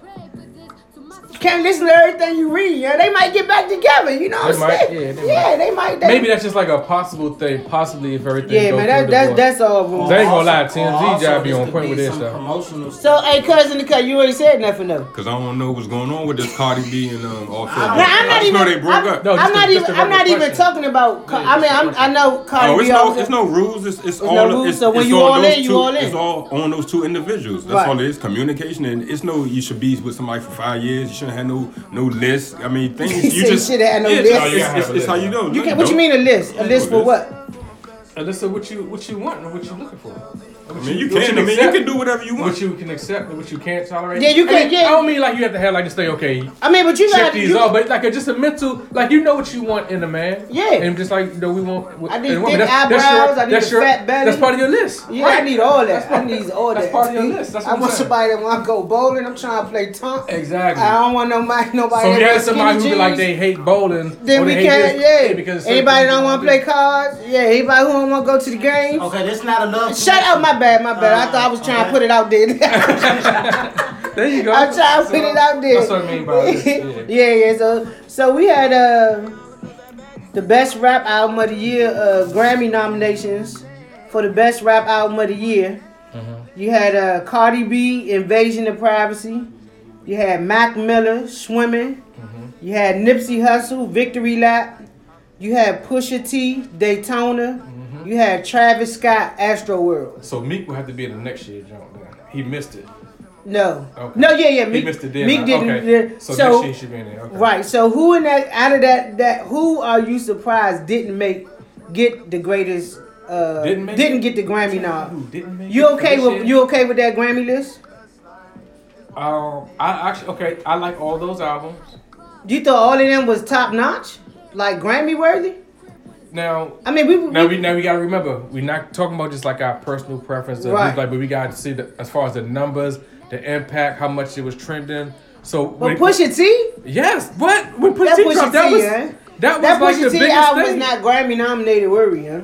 S1: You can't listen to everything you read. Yeah, they might get back together. You know what
S3: They
S1: I'm
S3: might,
S1: saying?
S3: yeah, they
S1: yeah, they might. They,
S3: Maybe that's just like a possible thing. Possibly if everything.
S1: yeah,
S3: go
S1: man.
S3: through
S1: That,
S3: the
S1: that's
S3: board.
S1: that's all wrong.
S3: They ain't gonna lie,
S5: Also-
S3: TMZ
S5: also,
S3: job be on
S5: could
S3: point
S5: be
S3: with this
S5: some
S3: stuff.
S5: Promotional
S1: So, hey, cousin, the cut, you already said nothing though.
S4: Cause I don't know what's going on with this Cardi B and um, Offset.
S1: Now, I'm not
S4: just
S1: even.
S4: they broke
S1: I'm,
S4: up.
S3: No,
S1: I'm not
S3: a-
S1: even.
S3: just a
S1: I'm not
S3: regular
S1: even talking about.
S3: Yeah,
S1: I mean,
S3: just a
S1: I'm, I know Cardi
S4: Oh,
S1: B.
S4: it's no, it's no rules. It's, it's all.
S1: no rules,
S4: It's,
S1: so when you
S4: on
S1: all
S4: those
S1: in, you
S4: two,
S1: all in.
S4: It's all on those two individuals. That's all it is. Communication, and it's no. You should be with somebody for five years. You shouldn't have no no list. I mean, things. You
S1: said
S4: just
S1: shit had no
S4: yeah,
S1: list.
S4: It's,
S3: No, you
S4: it's, it's how you know.
S1: You can, what you
S4: don't.
S1: mean a list? A list for
S4: list.
S1: what?
S3: And listen, what you what you want and what you're looking for. What
S4: I mean, you
S3: what
S4: can. I mean, you
S3: accept,
S4: can do whatever you want.
S3: What you can accept and what you can't tolerate.
S1: Yeah, you
S3: I
S1: can-
S3: mean,
S1: yeah.
S3: I don't mean like you have to have like this thing. Okay,
S1: I mean, but you
S3: check
S1: got
S3: these
S1: you,
S3: off, but like a, just a mental, like you know what you want in a man.
S1: Yeah.
S3: and just like you know we want.
S1: I need
S3: in woman.
S1: thick
S3: That's- that's
S1: eyebrows,
S3: your-
S1: I need
S3: that's
S1: a
S3: your-
S1: fat belly.
S3: That's part of your list.
S1: Yeah,
S3: right.
S1: I need all that.
S3: That's
S1: I
S3: part-
S1: need all that.
S3: that's part of your list. That's
S1: I
S3: what
S1: want
S3: I'm saying.
S1: somebody that want to go bowling. I'm trying to play tonk.
S3: Exactly.
S1: I don't want nobody. Nobody.
S3: So
S1: that
S3: you
S1: wear
S3: had somebody who be like they hate bowling.
S1: Then we can't. Yeah.
S3: because
S1: Anybody don't want to play cards? Yeah. Anybody who don't want to go to the game?
S5: Okay, that's not enough.
S1: Shut up, my bad, my bad. I thought I was trying to put it out there.
S3: There you go.
S1: I'm trying to put it out there.
S3: That's what I mean by. Yeah.
S1: yeah, yeah. So, so we had uh, the best rap album of the year uh, Grammy nominations for the best rap album of the year.
S3: Mm-hmm.
S1: You had uh, Cardi B, Invasion of Privacy. You had Mac Miller, Swimming.
S3: Mm-hmm.
S1: You had Nipsey Hussle, Victory Lap. You had Pusha T, Daytona. You had Travis Scott, Astro World.
S3: So Meek will have to be in the next year, John. Then. He missed it.
S1: No,
S3: Okay.
S1: no, yeah, yeah.
S3: He
S1: Meek,
S3: missed the deadline.
S1: Meek didn't.
S3: Okay. So,
S1: So,
S3: next year he should be in there. Okay.
S1: right. So who in that out of that that who are you surprised didn't make get the greatest? Uh,
S3: Didn't make
S1: didn't
S3: it?
S1: get the Grammy nom.
S3: Who didn't make
S1: You okay with you okay with that Grammy list?
S3: Um, I actually okay. I like all those albums.
S1: You thought all of them was top notch, like Grammy worthy?
S3: Now,
S1: I mean, we,
S3: now
S1: we
S3: we now we gotta remember we're not talking about just like our personal preference.
S1: Right.
S3: like, but we got to see the as far as the numbers, the impact, how much it was trending. So
S1: but
S3: when,
S1: Pusha T,
S3: yes, what when Pusha
S1: that
S3: T dropped, that was
S1: yeah.
S3: that was
S1: that
S3: like
S1: Pusha
S3: the
S1: T
S3: biggest
S1: album was not Grammy nominated, worthy, huh?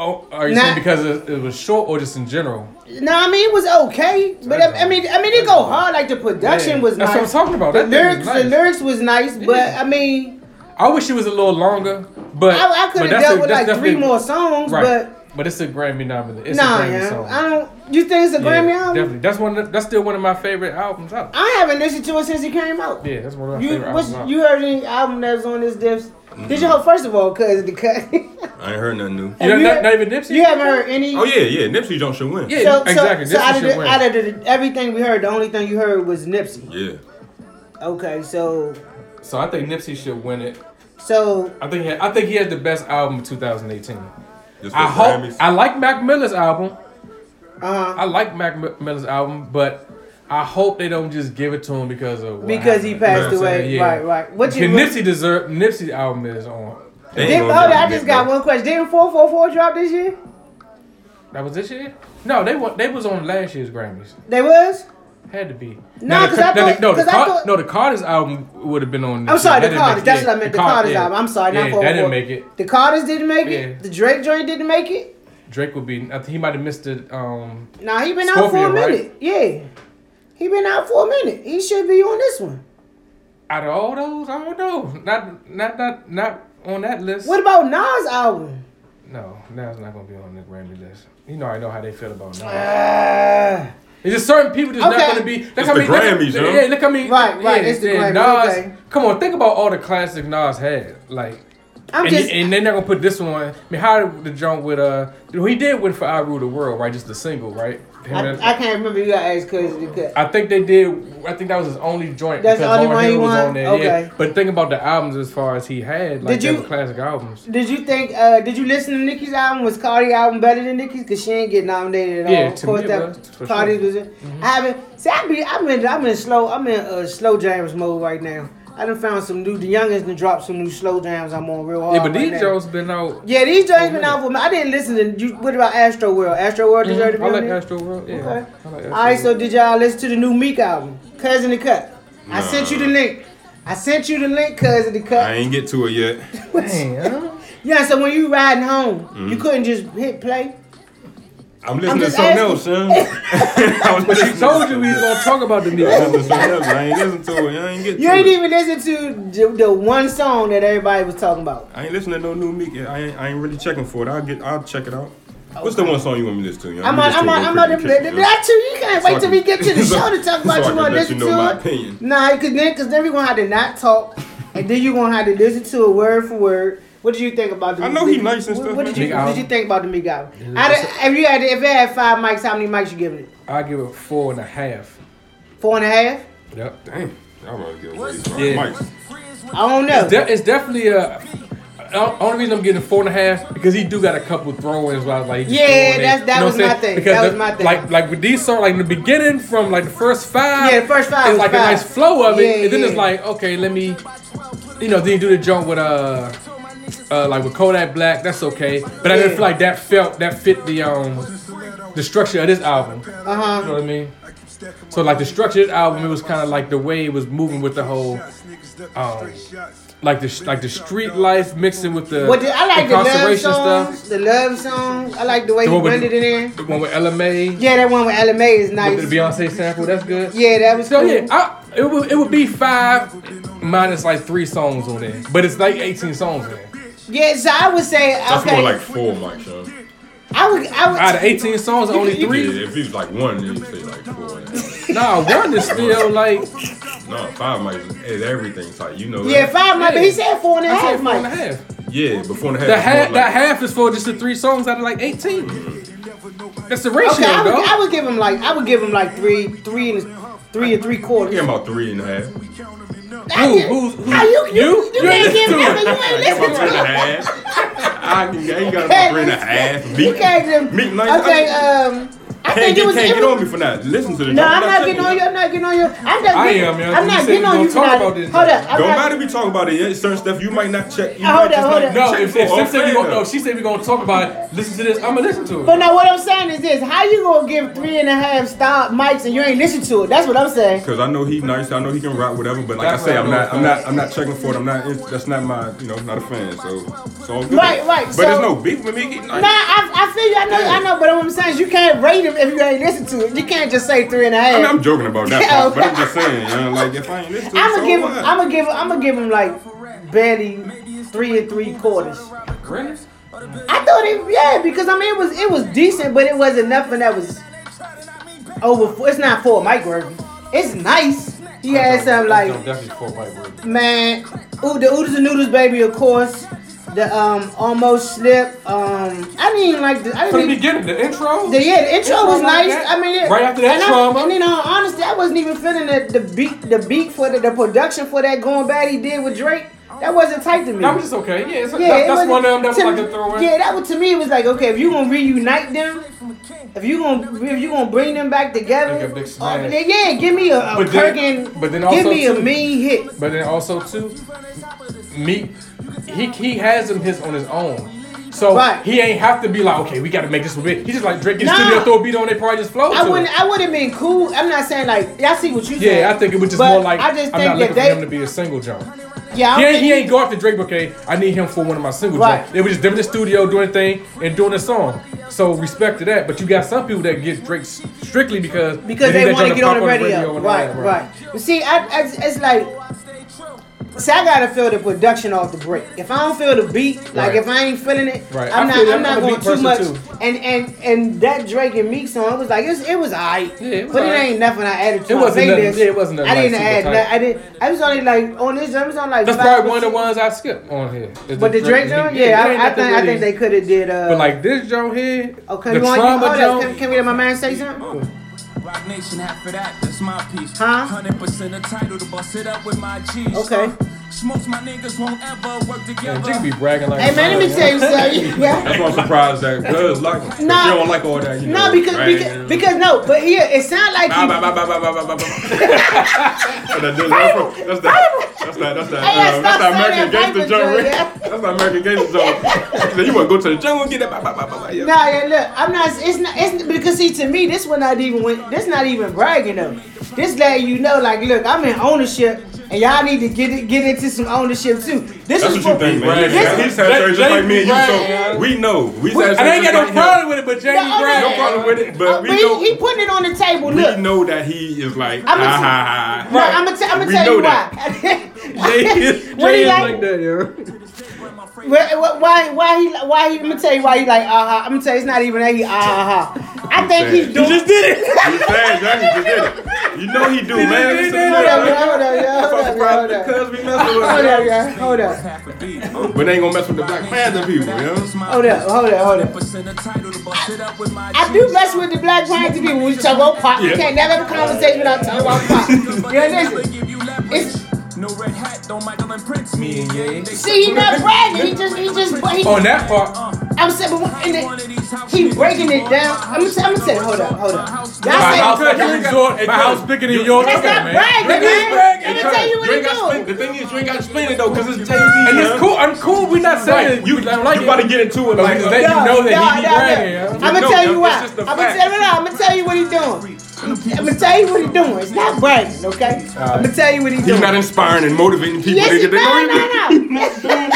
S3: oh, are you
S1: Not-
S3: saying because it, it was short or just in general?
S1: No, I mean it was okay, but I, I mean, I mean it go hard. Like the production
S3: Yeah.
S1: was
S3: That's
S1: nice.
S3: what I'm talking about.
S1: The
S3: That thing
S1: lyrics,
S3: nice.
S1: the lyrics was nice, but
S3: Yeah.
S1: I mean,
S3: I wish it was a little longer, but
S1: I, I could have dealt
S3: a-
S1: with like three more songs,
S3: Right.
S1: but
S3: But it's a Grammy nominee. It's
S1: nah,
S3: a Grammy
S1: yeah,
S3: song.
S1: I don't. You think it's a
S3: Yeah,
S1: Grammy album?
S3: Definitely. That's one. The, that's still one of my favorite albums out.
S1: I haven't listened to it since it came out.
S3: Yeah, that's one of my
S1: You
S3: favorite
S1: what's,
S3: albums. out.
S1: you heard any album that's on this disc? Did you hear first of all, cause the cut?
S4: I ain't heard nothing new.
S3: You
S1: you
S3: not,
S1: heard-
S3: not even Nipsey.
S1: you haven't heard any?
S4: Oh yeah, yeah. Nipsey don't should win.
S3: Yeah,
S1: So,
S3: exactly.
S1: So, so out of, the,
S3: win.
S1: out of the, everything we heard, the only thing you heard was Nipsey.
S4: Yeah.
S1: Okay, so
S3: So I think Nipsey should win it.
S1: So
S3: I think he had, I think he had the best album of 2018.
S4: Just
S3: I hope
S4: Grammys.
S3: I like Mac Miller's album.
S1: uh
S3: I like Mac Miller's album, but I hope they don't just give it to him because of what
S1: because he passed
S3: You know
S1: away.
S3: Yeah.
S1: Right, right. What you
S3: Because Nipsey deserve Nipsey's album is on.
S1: Did,
S4: gonna
S1: oh, I just got one question. Didn't 444 drop this year?
S3: That was this year? No, they wa- they was on last year's Grammys.
S1: They was?
S3: Had to be.
S1: No,
S3: the
S1: 'cause
S3: Ca-
S1: I thought-
S3: no, the
S1: 'cause I
S3: Car-
S1: thought-
S3: no, the Carter's album would have been on.
S1: I'm sorry, the Carters. That's what I meant. The,
S3: Car-
S1: Carters album. I'm sorry,
S3: Yeah,
S1: not 444.
S3: that didn't make it.
S1: The Carters didn't make it. The Drake joint didn't make it.
S3: Drake would be. I think he might have missed it. Um,
S1: Nah, he been out for a
S3: Scorpion, right?
S1: minute. Yeah, he been out for a minute. He should be on this one.
S3: out of all those, I don't know. Not not not not on that list.
S1: What about Nas album?
S3: No, Nas not gonna be on the Grammy list. You know, I know how they feel about Nas.
S1: Ah.
S3: It's just certain people just
S1: Okay.
S3: not gonna be. Look
S4: It's
S3: how
S4: the
S3: many- look-
S4: Grammys, yo.
S3: Yeah, look how many.
S1: Right, right,
S3: yeah,
S1: it's the
S3: yeah,
S1: Grammys,
S3: Nas.
S1: okay.
S3: Come on, think about all the classic Nas had. Like,
S1: I'm
S3: and,
S1: just.
S3: and they're not gonna put this one. I mean, how did the jump with uh? He did win for I Rule the World, right? Just the single, right?
S1: I, I can't remember. You got asked because the cut.
S3: I think they did. I think that was his only joint.
S1: That's the only
S3: Lauryn
S1: one he
S3: Hill was
S1: won?
S3: on there.
S1: Okay.
S3: Yeah. But think about the albums as far as he had. Like
S1: Did you-
S3: classic albums.
S1: Did you think? uh Did you listen to Nicki's album? Was Cardi album better than Nicki's? Cause she ain't get nominated at all.
S3: Yeah, to
S1: course,
S3: me
S1: that
S3: was,
S1: Cardi
S3: sure.
S1: was. In. I haven't. See, I be. I'm in. I'm in slow. I'm in uh, slow jams mode right now. I done found some new. The youngest done dropped some new slow jams. I'm on real hard.
S3: Yeah, but
S1: right
S3: these
S1: now.
S3: Joes been out.
S1: Yeah, these joints been out for me. I didn't listen to you. What about Astro World? Astro World deserved to be
S3: I like
S1: there?
S3: Astro World. Yeah.
S1: Okay.
S3: I like Astro
S1: All right, so did y'all listen to the new Meek album, Cousin the Cut? I sent you the link. I sent you the link, Cousin the Cut.
S4: I ain't get to it yet.
S3: Damn.
S1: Yeah, so when you riding home,
S3: Mm-hmm.
S1: you couldn't just hit play.
S4: I'm listening
S1: I'm
S4: to something else, son.
S3: But she told you we was gonna talk about the
S4: else. I
S3: Migos.
S4: listening to something else. I ain't listen to it. I ain't get
S1: You ain't
S4: it.
S1: even listen to the, the one song that everybody was talking about.
S4: I ain't listening to no new Meek. I ain't, I ain't really checking for it. I'll get. I'll check it out. What's the one song you want me to listen to? You know,
S1: I'm on, I'm on, I'm on the,
S4: real quick,
S1: the, that too. You can't wait
S4: So I
S1: till we get to the show to talk about
S4: so
S1: you want to
S4: you
S1: listen
S4: my
S1: to it.
S4: opinion.
S1: Nah, cause then, cause then we gonna have to not talk, and then you are gonna have to listen to it word for word. What did you think about the?
S4: I know he
S1: the-
S4: nice and
S1: what,
S4: stuff,
S1: What did you
S3: Big
S1: What did you think about the Meek album? Out of, if you had, if it had five mics, how many mics you giving it?
S3: I give it four and a half.
S1: Four and a half.
S3: Yep.
S4: Damn, I'm about to get away.
S3: Yeah.
S4: Mics.
S1: I don't know.
S3: De- it's definitely a. uh, Only reason I'm getting four and a half because he do got a couple throw-ins. Where I was like, just
S1: Yeah, that's- that
S3: You know
S1: was
S3: what
S1: my thing.
S3: Because
S1: That
S3: the-
S1: was my thing.
S3: Like, like with these songs, like in the beginning, from like the first five,
S1: Yeah, the first five
S3: it's like
S1: five.
S3: a nice flow of it,
S1: Yeah,
S3: and then it's like, okay, let me, you know, then you do the jump with uh, uh, like with Kodak Black, that's okay, but I didn't feel like that felt that fit the um, the structure of this album.
S1: Uh huh.
S3: You know what I mean? So like the structure of this album, it was kind of like the way it was moving with the whole, um, like the like the street life mixing with the,
S1: the, I like the love songs. The love songs. I like the way
S3: The
S1: he blended it in.
S3: The one with Ella Mai,
S1: Yeah, that one with Ella Mai is nice.
S3: with the Beyonce sample, that's good.
S1: Yeah, that was
S3: So
S1: cool.
S3: yeah, I, it would it would be five minus like three songs on there, but it's like eighteen songs there.
S1: Yeah, so I would say
S4: That's
S1: okay.
S4: more like four mics, son.
S1: I would, I would.
S3: Out of eighteen songs, only
S4: Yeah,
S3: three.
S4: if he was like one, then you say like four. and a half.
S3: Nah, one is still like
S4: No, five mics is everything. Like you know.
S1: yeah,
S4: that.
S1: five mic, but he said four and a
S3: I
S1: half
S3: said four and a
S1: mics.
S3: half.
S4: Yeah, but four and a half.
S3: The
S4: is
S3: half
S4: more
S3: that half is for just the three songs out of like eighteen. That's the ratio,
S1: Okay, I would,
S3: though.
S1: I would give him like, I would give him like three, three and three and three quarters.
S4: Yeah, about three and a half.
S3: Who, who's, who?
S1: How you, you,
S3: you,
S1: you,
S3: you ain't listen to
S1: it. You ain't
S4: listen
S1: to
S4: me. I ain't got a three and a half. Meet meat,
S1: okay, um. I
S4: can't
S1: think
S4: get,
S1: it was.
S4: can't
S1: it
S4: get on me for that. Listen to the
S1: No. I'm not
S4: checking
S1: getting on you. I'm not getting on you. I'm not.
S3: I am, man.
S1: I'm
S3: You
S1: not
S3: said
S1: getting on you
S3: talk
S1: for that.
S3: about this
S1: Hold up.
S4: Don't
S1: not-
S4: matter if we talk about it. Yeah, certain stuff you might not check. You
S1: Hold up, hold up.
S3: No,
S4: check
S3: if, if Sim said we
S4: fair.
S3: gonna, no, she said we gonna talk about it. Listen to this. I'm gonna listen to it.
S1: But now what I'm saying is this: How you gonna give three and a half star mics and you ain't listen to it? That's what I'm saying.
S4: Cause I know he nice, I know he can rap whatever, but like I say, I'm
S3: I'm
S4: not, I'm not, I'm not checking for it. I'm not, that's not my, you know, not a fan. So, it's all good.
S1: Right, right,
S4: But there's no beef with me. He nice.
S1: Nah, I, I feel you. I know, I know. But what I'm saying is you can't rate him if you ain't listen to it. You can't just say three and a half.
S4: and a I mean, I'm joking about that part, but I'm just saying, you know, like if I ain't listen to it,
S1: I'm
S4: so
S1: gonna give him.
S4: what?
S1: I'm gonna give him. I'm gonna give him like barely three and three quarters.
S3: Really?
S1: I thought it, yeah, because I mean it was it was decent, but it wasn't nothing that was over. Four, It's not for Mike Worthy. It's nice. He had some like
S3: definitely four white words.
S1: man, ooh, the oodles and noodles baby, of course. The um almost slip. Um, I didn't even like the. I
S3: From the
S1: didn't even,
S3: beginning, the intro.
S1: the yeah, the intro
S3: Intro
S1: was
S3: like
S1: nice.
S3: that.
S1: I mean, it,
S3: Right after that
S1: and I-
S3: trauma.
S1: and you know, honestly, I wasn't even feeling the, the beat, the beat for the, the production for that going bad he did with Drake. That wasn't tight to me.
S3: That was just okay. Yeah, it's,
S1: Yeah,
S3: that, that's one of them that was
S1: to
S3: like
S1: me-
S3: a throwaway.
S1: Yeah, that was to me. It was like, okay, if you gonna reunite them, if you gonna if you gonna bring them back together,
S3: Like a
S1: oh, then, yeah, give me a, a
S3: But then-
S1: Kirkin,
S3: but then
S1: give
S3: also
S1: me a
S3: too-
S1: mean hit.
S3: But then also too, me, he he has him his on his own. So
S1: Right.
S3: he ain't have to be like, okay, we got to make this a bit. He just like Drake in the
S1: Nah.
S3: studio, throw a beat on, they probably just flow
S1: I wouldn't.
S3: it.
S1: I would have been cool. I'm not saying like. I see what you saying.
S3: Yeah, I think it was just more like
S1: I just
S3: I'm
S1: think
S3: not
S1: that
S3: looking
S1: they.
S3: for him to be a single jump.
S1: yeah,
S3: He ain't, he ain't go after Drake, okay, I need him for one of my single
S1: Right.
S3: jumps. It was just them in the studio doing a thing and doing a song. So respect to that. But you got some people that get Drake strictly because
S1: because
S3: need
S1: they want to get on the radio.
S3: all
S1: right, right, But see, I, I, it's like. See, I gotta feel the production off the break. If I don't feel the beat, like
S3: Right.
S1: if I ain't feeling it,
S3: Right.
S1: I'm
S3: I
S1: not. I'm, not
S3: I'm
S1: going too much.
S3: too.
S1: And and and that Drake and Meek song, it was like it was, it was alright,
S3: Yeah, it was
S1: but it ain't nothing I added to
S3: It wasn't nothing- yeah, it wasn't nothing
S1: I didn't add. that. I didn't. I was only like on this. I was on like.
S3: That's probably one of the ones I skipped on here. is
S1: But the Drake joint, yeah, I, I think I think they could have did. Uh,
S3: But like this joint here,
S1: okay,
S3: the
S1: you want,
S3: trauma joint.
S1: can, can we let my man say something?
S6: Roc Nation, half of that, that's my piece.
S1: Huh?
S6: 100% the title to bust it up with my G's.
S1: Okay.
S6: Smokes my niggas won't ever work together.
S3: Yeah, be bragging like.
S1: Hey man, let me tell you something.
S4: That's why I'm surprised that good like. No, don't like all that. You
S1: no, know,
S4: because,
S1: because because no, but yeah, it sounds like.
S4: Bah,
S1: That's
S4: bah, that's, that's, that's, that. That's that. That's that. That's that American gangster joke.
S1: Yeah.
S4: That's that American gangster joke. so you want to go to the jungle and get that? Yeah.
S1: Nah, yeah, look, I'm not. It's not. It's because see, to me, this one not even. This not even bragging though. This letting you know, like, look, I'm in ownership and y'all need to get it, get into some ownership too. This
S4: That's
S1: is
S4: what you think, man.
S3: Brad,
S4: He's,
S3: yeah.
S4: he's Sagittarius just like me and you, so we know. We
S3: I ain't got no
S4: like him.
S3: problem with it, but Jamie
S1: No,
S3: Brad.
S4: No problem with it, but
S1: Uh,
S4: we
S1: but
S4: know.
S1: he, he putting it on the table. Look.
S4: We
S1: Look,
S4: know that he is like,
S1: I'ma
S4: ah,
S1: t-
S4: ha, ha.
S1: no, I'm gonna, t- I'm gonna
S4: We
S1: tell
S4: know
S1: you
S4: that.
S1: why.
S3: Jay is, Jay
S1: he
S3: is
S1: like?
S3: like that, yo.
S1: Why, why, why he, why he? I'm gonna tell you why he like uh-huh. ha. I'm gonna tell you it's not even that he ha. I think he's
S4: You
S1: doing.
S3: just did it.
S4: Johnny. Just did it. You know he do, man.
S1: Hold up, hold up, yeah, hold up, hold up.
S4: Because we with
S1: Hold up, yeah, hold up,
S6: Half a beat.
S4: But they ain't gonna mess with the Black Panther people, you know?
S1: hold up, hold up, hold up.
S6: Percent entitled to bust it up with my
S1: I do mess with the Black Panther people. We talk about pop.
S4: Yeah.
S1: can't never have a conversation without talking about pop. Yeah, listen.
S6: Give you leverage.
S1: It's-
S6: No red hat, don't Michael and Prince me and Ye.
S1: See, he not bragging. He just, he just, he,
S3: On that part,
S1: I'm saying, but in the, he breaking it down. I'm gonna, I'm gonna tell you, hold up, hold up. Y'all
S3: my house like a
S4: you
S3: resort. My house bigger than yours.
S1: That's
S3: Come
S1: not bragging,
S3: That
S1: man.
S3: bragging.
S1: Let me tell you what
S4: you
S1: he doing.
S4: spin- The thing is, you ain't got to explain it though, because it's Jay Z.
S3: And it's cool. I'm cool. We not saying
S4: Right. You,
S3: we like
S4: you about to get into it like,
S3: we let you know that he be bragging.
S1: I'm gonna
S4: No,
S1: tell you
S4: it's
S1: why.
S4: just the
S1: I'm gonna
S4: fact.
S1: tell you. I'm gonna tell you what he's doing. I'm gonna tell you what he's doing. It's not bragging, okay? I'm gonna tell you what he's doing.
S4: He's not inspiring and motivating people.
S1: Yes,
S4: nigga.
S1: he,
S4: They
S1: no, no, no.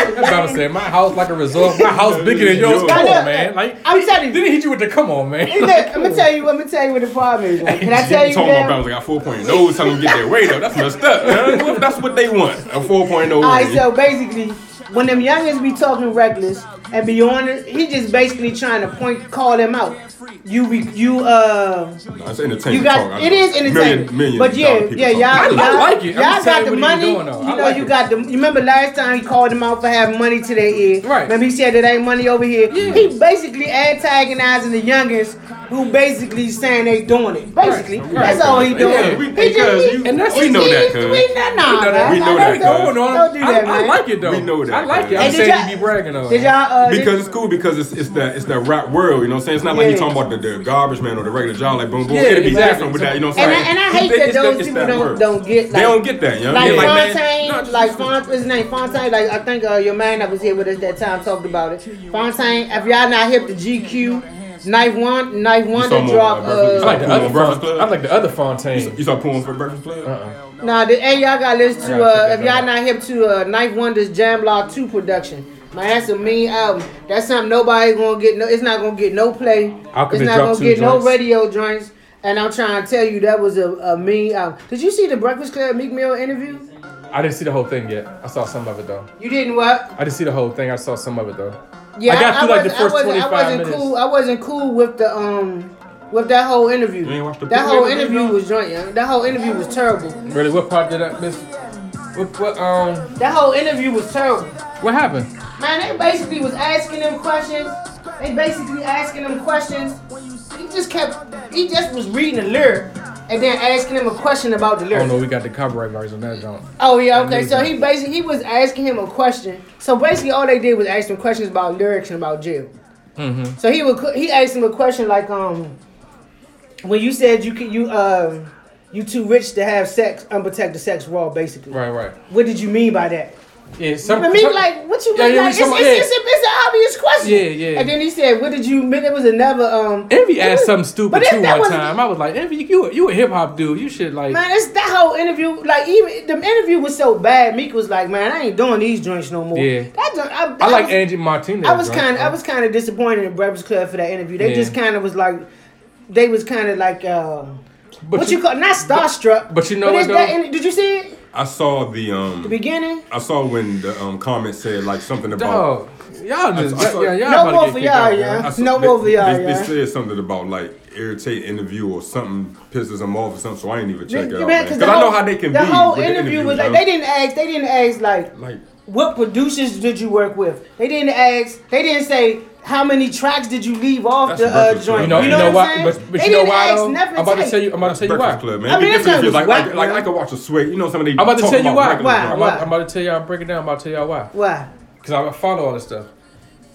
S3: That's what I'm saying. My house like a resort. My house bigger than yours. Come on, man. Like
S1: I'm telling you.
S3: Didn't hit you with the come on, man.
S1: Hey, Look, I'm gonna tell you. I'm gonna tell you what the problem is. Like, Can I tell you?
S4: Talking about
S1: Damn?
S4: I got 4.0. Tell them get their weight up. That's messed up, man. That's what they want? A 4.0.
S1: All right, so basically, when them youngins be talking reckless and be on it, he just basically trying to point, call them out. You, be, you, uh,
S4: No, it's entertainment
S1: you got
S4: talk. I
S1: it
S4: know.
S1: entertainment.
S4: Million, million
S1: but yeah,
S4: dollar people
S1: yeah, y'all,
S3: I
S1: y'all,
S3: like it.
S1: Y'all got the money.
S3: doing, though.
S1: you know,
S3: like
S1: you
S3: it.
S1: got the. You remember last time he called them out for having money to their ear.
S3: Right.
S1: Remember he said there ain't money over here. Yeah. He basically antagonizing the youngest who basically saying they doing it. Basically,
S3: Right.
S1: that's all he doing.
S3: Yeah,
S4: we-
S1: he
S4: because
S1: just, he,
S4: you-
S3: And that's-
S1: he-
S4: we know
S1: he-
S4: that, cuz.
S1: We know, nah,
S3: We know that.
S1: man.
S4: We know
S1: Nah,
S4: that,
S1: don't-
S4: cuz.
S3: Going on.
S1: Don't do
S3: I,
S1: that,
S3: I
S1: man.
S3: like it though.
S4: We know that,
S3: I like it.
S4: man.
S3: I'm
S1: Hey, did
S3: saying
S1: y'all-
S3: he be bragging on.
S1: Did
S3: it.
S1: y'all? Uh,
S4: Because it's cool because it's it's the it's the rap world, you know what I'm saying? It's not like
S1: Yeah.
S4: you talking about the, the garbage man or the regular job like boom boom.
S3: Yeah,
S4: It'll be
S3: exactly.
S4: different with that, you know what I'm
S1: And I,
S4: saying?
S1: and I
S4: He
S1: hate
S4: think
S1: that
S4: it's
S1: those
S4: it's
S1: people
S4: that
S1: don't don't get like
S4: They don't get that, you know?
S1: like
S4: They're man,
S1: Fontaine,
S4: no, just-
S1: like Font, what's his name? Fontaine, like I think uh, your man that was here with us that time talked about it. Fontaine, if y'all not hip to GQ, Knife One, Knife One
S4: saw
S1: to drop.
S4: uh,
S3: I like the other
S4: on Breakfast
S3: Fontaine.
S4: Club?
S3: I like the other Fontaine.
S4: You saw Poem for Breakfast Club?
S3: Uh-uh.
S1: Nah, the, hey, y'all gotta listen to uh, if y'all not hip to uh, 9th Wonder's Jamla Two production. Man, that's a mean album. That's something nobody gonna get. No, it's not gonna get no play.
S3: Alchemist
S1: it's not gonna
S3: two
S1: get no radio joints. And I'm trying to tell you that was a, a mean album. Did you see the Breakfast Club Meek Mill interview?
S3: I didn't see the whole thing yet. I saw some of it though.
S1: You didn't what?
S3: I didn't see the whole thing. I saw some of it though.
S1: Yeah,
S3: I got through, like, the
S1: wasn't-
S3: first
S1: I
S3: 25
S1: I wasn't
S3: minutes.
S1: cool. I wasn't cool with the um with that whole interview.
S4: You ain't the
S1: That whole
S4: interview,
S1: interview was joint. Yeah. That whole interview was terrible.
S3: Really, what part did I miss? What, what um
S1: That whole interview was terrible.
S3: what happened?
S1: Man, they basically was asking them questions. They basically asking them questions. He just kept, he just was reading the lyric and then asking him a question about the
S3: lyrics.
S1: Oh
S3: no, we got the copyright rights on that joint.
S1: Oh yeah, okay. So he basically he was asking him a question. So basically, all they did was ask him questions about lyrics and about jail.
S3: Mm-hmm.
S1: So he would he asked him a question like um when you said you could you um you too rich to have sex unprotected sex raw basically.
S3: Right, right.
S1: What did you mean by that?
S3: Yeah, some.
S1: I mean,
S3: some-
S1: like, what you mean?
S3: yeah,
S1: like, it's, it's,
S3: about-
S1: it's, a, it's an obvious question.
S3: Yeah, yeah.
S1: And then he said, "What did you mean?" It was another um.
S3: Envy asked
S1: was-
S3: something stupid too one
S1: wasn't-
S3: time. I was like, Envy, you you a hip hop dude. You should like.
S1: Man, it's that whole interview. Like even the interview was so bad. Meek was like, "Man, I ain't doing these joints no more."
S3: Yeah.
S1: that joint, I,
S3: I like
S1: was,
S3: Angie Martinez.
S1: I was kind of I was kind of disappointed in Breakfast Club for that interview. They
S3: Yeah.
S1: just kind of was like, they was kind of like, uh,
S3: But
S1: what you, call not starstruck.
S3: but you know
S1: it's
S3: what,
S1: that
S3: though?
S1: in- did you see it?
S4: I saw the um
S1: The beginning.
S4: I saw when the um comment said like something about
S3: Dog, y'all just
S4: I saw-
S3: yeah, y'all
S1: No
S3: about to
S1: more for y'all, yeah.
S3: man.
S4: Saw-
S1: No more for y'all,
S4: They, they said something about like irritate interview or something pisses them off or something, so I ain't even check it out. man.
S1: 'cause
S4: Because I know how they can
S1: the
S4: be.
S1: whole
S4: with the
S1: interview was like they didn't ask. They didn't ask like
S4: like
S1: what producers did you work with. They didn't ask. They didn't say how many tracks did you leave off
S4: That's
S1: the uh,
S4: Breakfast Club,
S1: joint.
S3: You know, you know,
S1: what I'm
S3: why?
S1: saying?
S3: But, but
S1: They
S3: you know
S1: didn't
S3: why? Though?
S1: nothing
S3: I'm about to tell you. I'm about to tell you why.
S4: Club, man.
S1: I mean,
S4: It'd
S1: that
S4: be different if
S1: joint
S4: it's like,
S1: was
S4: like,
S1: whack,
S4: like,
S1: man.
S4: I could watch a sway. You know, some of they
S3: I'm about to tell you why.
S1: Why?
S3: I'm,
S1: Why?
S3: I'm about to tell y'all. Break it down. I'm about to tell y'all why.
S1: Why?
S3: Because I follow all this stuff.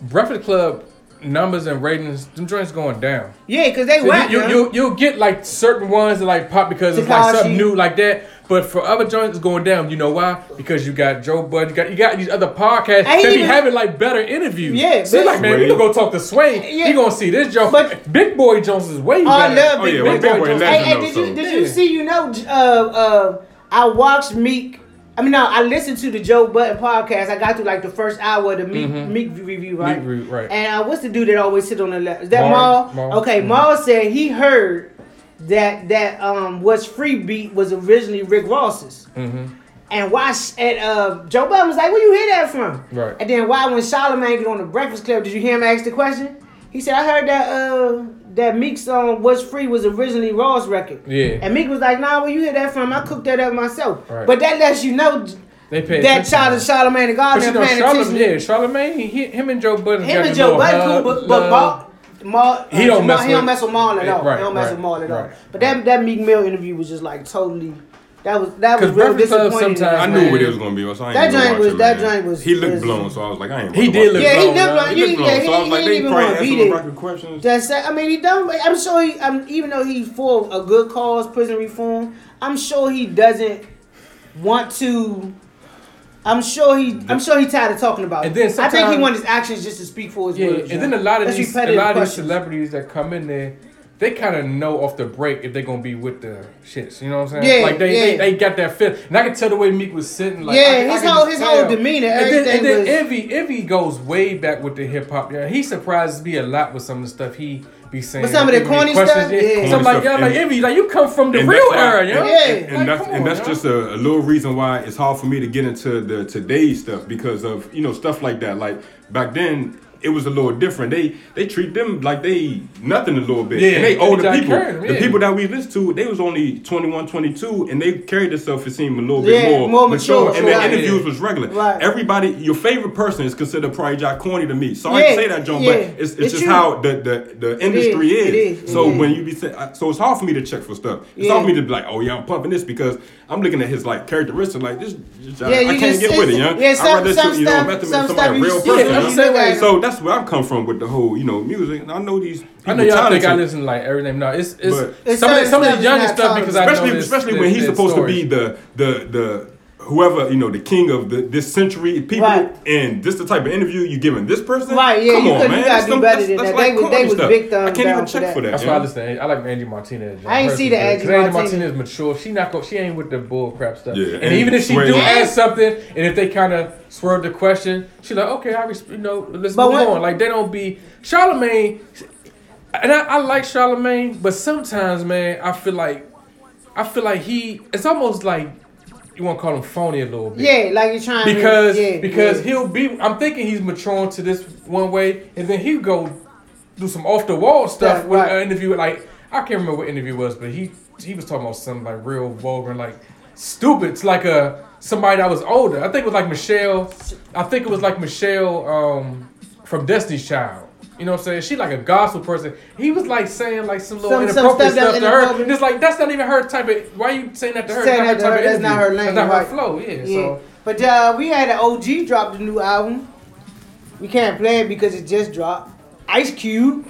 S3: Breakfast Club numbers and ratings, them joints going down.
S1: Yeah, because they
S3: So
S1: whack.
S3: You, you, you you'll get like certain ones that like pop because it's like something new like that. But for other joints, it's going down. You know why? Because you got Joe Budden, you got you got these other podcasts
S1: And he
S3: that be
S1: even-
S3: having like better interviews.
S1: Yeah,
S3: so it's like man, we
S4: Sway.
S3: gonna go talk to Sway.
S1: Yeah.
S3: He gonna see this Joe.
S1: But-
S3: Big Boy Jones is way
S1: Oh, I
S3: better.
S1: love
S4: Oh
S1: Big
S4: yeah,
S1: Boy
S4: well, Big Boy
S3: Jones.
S4: legend
S1: Hey, hey,
S4: though.
S1: did
S4: so.
S1: you did you see? You know, uh, uh, I watched Meek. I mean, no, I listened to the Joe Budden podcast. I got through like the first hour of the Meek, Meek review, right?
S3: Mm-hmm. Meek right.
S1: And uh, what's the dude that always sit on the left? Is that
S3: Mal.
S1: Mal?
S3: Mal.
S1: Okay,
S3: Mhm.
S1: Mal said he heard that that um What's Free beat was originally Rick Ross's.
S3: Mm-hmm.
S1: And why? And uh, Joe Budden was like, "Where you hear that from?"
S3: Right.
S1: And then why, when Charlamagne get on the Breakfast Club, did you hear him ask the question? He said, "I heard that uh that Meek's song "What's Free" was originally Ross record."
S3: Yeah.
S1: And Meek was like, "Nah, where you hear that from? I cooked that up myself."
S3: Right.
S1: But that lets you know
S3: They pay
S1: that child of Charlamagne the God
S3: But you know,
S1: paying
S3: Charlamagne,
S1: attention.
S3: yeah, Charlamagne, he, him and Joe Budden.
S1: Him and Joe Budden cool, but but
S3: love.
S1: Mal, Mal,
S3: He don't
S1: uh,
S3: mess
S1: he don't
S3: with-
S1: mess with Mal at all.
S3: Right,
S1: he don't mess
S3: right,
S1: with Mal at all.
S3: right.
S1: But that that Meek Mill interview was just like totally. That was that was real
S3: Breakfast Club
S1: disappointing.
S4: I knew what it was gonna be. So I ain't
S1: That
S4: even
S1: joint was- that
S4: man.
S1: joint was-
S4: He looked
S1: was-
S4: blown, so I was like, I ain't.
S3: He did
S4: watch
S3: look
S4: it.
S1: Yeah, he
S3: blown,
S1: did
S3: huh?
S1: look-
S4: He
S1: he-
S4: looked blown,
S1: yeah,
S4: so I was
S1: he-
S4: like,
S1: he
S4: they
S1: didn't
S4: probably
S1: wanna beat it.
S4: questions.
S1: That's I mean he don't. I'm sure he. I'm even though he's for a good cause, prison reform. I'm sure he doesn't want to. I'm sure he. I'm sure he tired of talking about it.
S3: Then
S1: I think he wants his actions just to speak for his
S3: Yeah,
S1: words.
S3: and then a lot of
S1: That's
S3: these, a lot of these
S1: questions.
S3: celebrities that come in there, they kind of know off the break if they're gonna be with the shits. You know what I'm saying?
S1: Yeah,
S3: like they,
S1: yeah.
S3: they, they got that feel, and I can tell the way Meek was sitting. Like,
S1: Yeah,
S3: I can- I
S1: his whole- his whole
S3: tell.
S1: demeanor,
S3: And then, and then
S1: was-
S3: Envy, Envy goes way back with the hip hop. Yeah, he surprises me a lot with some of the stuff he be saying.
S1: With some of the corny stuff? Yeah.
S3: So I'm like,
S4: Corny
S3: yeah,
S4: stuff,
S3: like
S4: and-
S3: Envy, like you come from the real
S4: that's why-
S3: era, yo.
S1: Yeah.
S4: And, and
S3: Like,
S4: that's
S3: come
S4: and that's
S3: yo.
S4: just a, a little reason why it's hard for me to get into the today's stuff because of you know stuff like that. Like back then, it was a little different. They they treat them like they nothing a little bit.
S3: Yeah,
S4: and they
S3: and
S4: older
S3: Jack
S4: people.
S3: Curran,
S4: The people that we listen to, they was only 21, 22, and they carried themselves it seemed a little
S1: Yeah,
S4: bit more,
S1: more mature,
S4: And their
S1: right.
S4: interviews was regular.
S1: Right.
S4: Everybody, your favorite person is considered probably Jack corny to me. Sorry
S1: Yeah,
S4: to say that, John,
S1: yeah.
S4: but it's, it's,
S1: It's
S4: just
S1: true.
S4: how the the, the industry
S1: is,
S4: is.
S1: it is,
S4: So
S1: it is.
S4: when you be say, so it's hard for me to check for stuff. It's
S1: Yeah.
S4: hard for me to be like, oh yeah, I'm pumping this because I'm looking at his like characteristic. Like this, just, I,
S1: Yeah,
S4: I
S1: you
S4: can't
S1: just-
S4: get with it,
S1: it's-
S4: young.
S1: yeah, some-
S4: I'd rather
S1: some
S4: shoot, you know,
S1: stuff- some stuff you
S4: real
S1: just-
S4: person.
S1: yeah,
S4: young.
S1: I'm the same way.
S4: So that's where I'm come from with the whole, you know, music. I know these. People
S3: I know y'all think I listen to like everything. No, it's it's
S4: But-
S1: It's
S3: some of the,
S1: certain
S3: some of
S1: stuff
S3: the
S1: is
S3: younger stuff because I know
S4: especially
S3: this-
S4: especially
S3: this-
S4: when he's supposed
S3: story.
S4: to be the the the whoever you know the king of the, this century people
S1: Right.
S4: and this the type of interview you giving this person
S1: Right, yeah,
S4: come
S1: you
S4: on
S1: could-
S4: man
S1: you gotta
S4: That's
S1: do
S4: some-
S1: better
S4: that's-
S1: than
S4: that's
S1: that.
S4: like
S1: They was-
S4: corny
S1: they was
S4: stuff.
S1: big thumbs
S4: I can't
S1: down
S4: even
S1: for
S4: check
S1: that.
S4: for that
S3: That's
S4: yeah.
S3: why I listen. to- I like Angie Martinez.
S1: I ain't see the Angie
S3: Because Angie
S1: Martinez.
S3: Martinez mature. She not go. She ain't with the bull crap stuff.
S4: Yeah,
S3: and
S4: and
S3: even if she do ask something, and if they kind of swerve the question, she like, okay, I res- you know, let's
S1: But
S3: move
S1: when-
S3: on. Like they don't be Charlamagne. And I, I like Charlamagne, but sometimes, man, I feel like, I feel like he. It's almost like you want to call him phony a little bit.
S1: Yeah, like you're trying
S3: because
S1: to, yeah,
S3: because
S1: yeah.
S3: he'll be. I'm thinking he's maturing to this one way, and then he'll go do some off the wall stuff
S1: Yeah,
S3: with
S1: right.
S3: an interview. Like I can't remember what interview it was, but he he was talking about something like real vulgar, and like stupid. It's like a somebody that was older. I think it was like Michelle. I think it was like Michelle um, from Destiny's Child. You know what I'm saying? She like a gospel person. He was like saying like some little
S1: Some- some
S3: inappropriate
S1: stuff
S3: stuff, to her. And it's like that's not even her type of. Why you saying that to her?
S1: Saying that to
S3: not
S1: her, that's not her lane,
S3: That's not
S1: right.
S3: her flow. Yeah.
S1: Yeah.
S3: So
S1: But uh, we had an OG drop the new album. We can't play it because it just dropped. Ice Cube.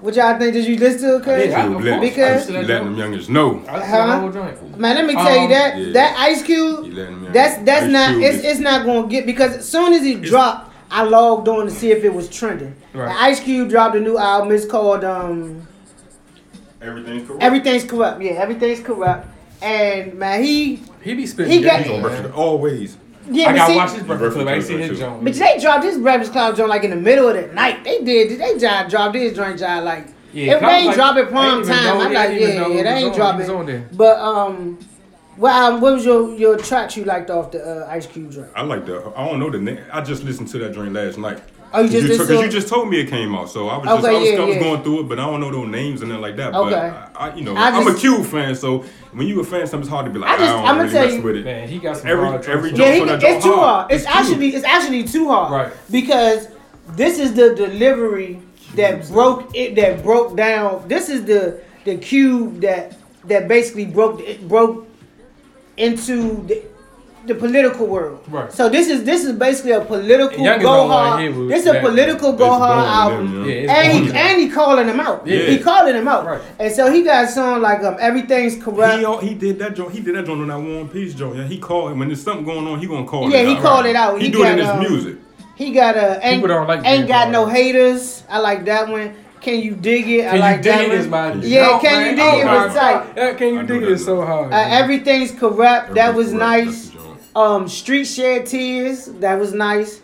S1: What y'all think? Did you listen to it? Cuz?
S3: Yeah, I-
S4: Dude,
S3: of
S4: let-
S1: Because-
S3: I
S4: letting them youngers know
S1: Huh?
S3: to the whole joint.
S1: Man, let me tell you
S3: Um,
S1: that
S4: yeah.
S1: that Ice Cube, that's that's
S4: Ice
S1: not
S4: Cube
S1: it's
S4: is-
S1: it's not gonna get because as soon as it dropped, I logged on to see if it was trending.
S3: Right.
S1: Ice Cube dropped a new album. It's called um
S4: everything's correct
S1: Everything's Corrupt. Yeah, everything's corrupt. And man, he
S3: He be spitting.
S1: He got-
S3: game,
S4: He's on
S3: man.
S4: Breakfast always
S1: yeah,
S3: I gotta
S1: see,
S3: watch this breakfast club. I ain't seen his joint.
S1: But they dropped this Breakfast Club joint like in the middle of the night. They did. They job dropped this joint joint like.
S3: Yeah,
S1: if they ain't
S3: like,
S1: drop it prime time,
S3: know-
S1: I'm like,
S3: didn't
S1: yeah, yeah, they ain't
S3: on-
S1: drop it.
S3: on there.
S1: But um, well, um, what was your your track you liked off the uh, Ice Cube joint?
S4: I like the I don't know the name I just listened to that joint last night
S1: Oh, you just
S4: Because
S1: listened to
S4: you just told me it came out, so I was just
S1: Okay,
S4: I was,
S1: yeah,
S4: I was
S1: yeah.
S4: going through it, but I don't know those names and nothing like that.
S1: Okay.
S4: But I, I you know,
S1: I
S4: I am a Cube fan, so when you a fan, something's hard to be like.
S1: I
S4: I,
S1: just-
S4: don't
S1: I'ma
S4: really
S1: tell
S4: mess
S1: you-
S4: with it.
S3: Man, he got some
S4: Every-
S3: hard
S4: every joke-
S1: Yeah, he,
S4: on that
S1: it's too
S4: hard.
S1: hard. It's,
S4: It's cute.
S1: actually it's actually too hard.
S3: Right.
S1: Because this is the delivery that broke it that broke down. This is the the cube that that basically broke it broke into the, the political world.
S3: Right.
S1: So this is this is basically a political
S3: Youngest
S1: go hard. This is a political go hard album.
S3: Yeah,
S4: yeah.
S3: it's
S1: And he, and he calling him out.
S3: Yeah.
S1: He calling him out.
S3: Right.
S1: And so he got a song like um everything's corrupt.
S4: He, he did that joint. He did that joint on that One Piece joint. Yeah, he called him when there's something going on. He gonna call
S1: Yeah,
S4: it
S1: he
S4: out.
S1: called it out.
S4: He,
S1: He
S4: do it in
S1: got,
S4: his
S1: um,
S4: music.
S1: He got a ain't,
S3: don't like
S1: ain't got no haters. I like that one. Can you dig it? I
S3: Can
S1: like that
S3: it?
S1: one. Yeah,
S3: joke,
S1: can you
S3: man.
S1: dig it?
S3: Oh,
S1: was tight.
S3: Can you
S4: I
S3: dig
S4: know
S3: it? Is
S4: that
S3: so hard.
S1: Uh, everything's corrupt. That was
S4: Everything's
S1: nice.
S4: That's the joint.
S1: Um, Street Shed Tears, that was nice.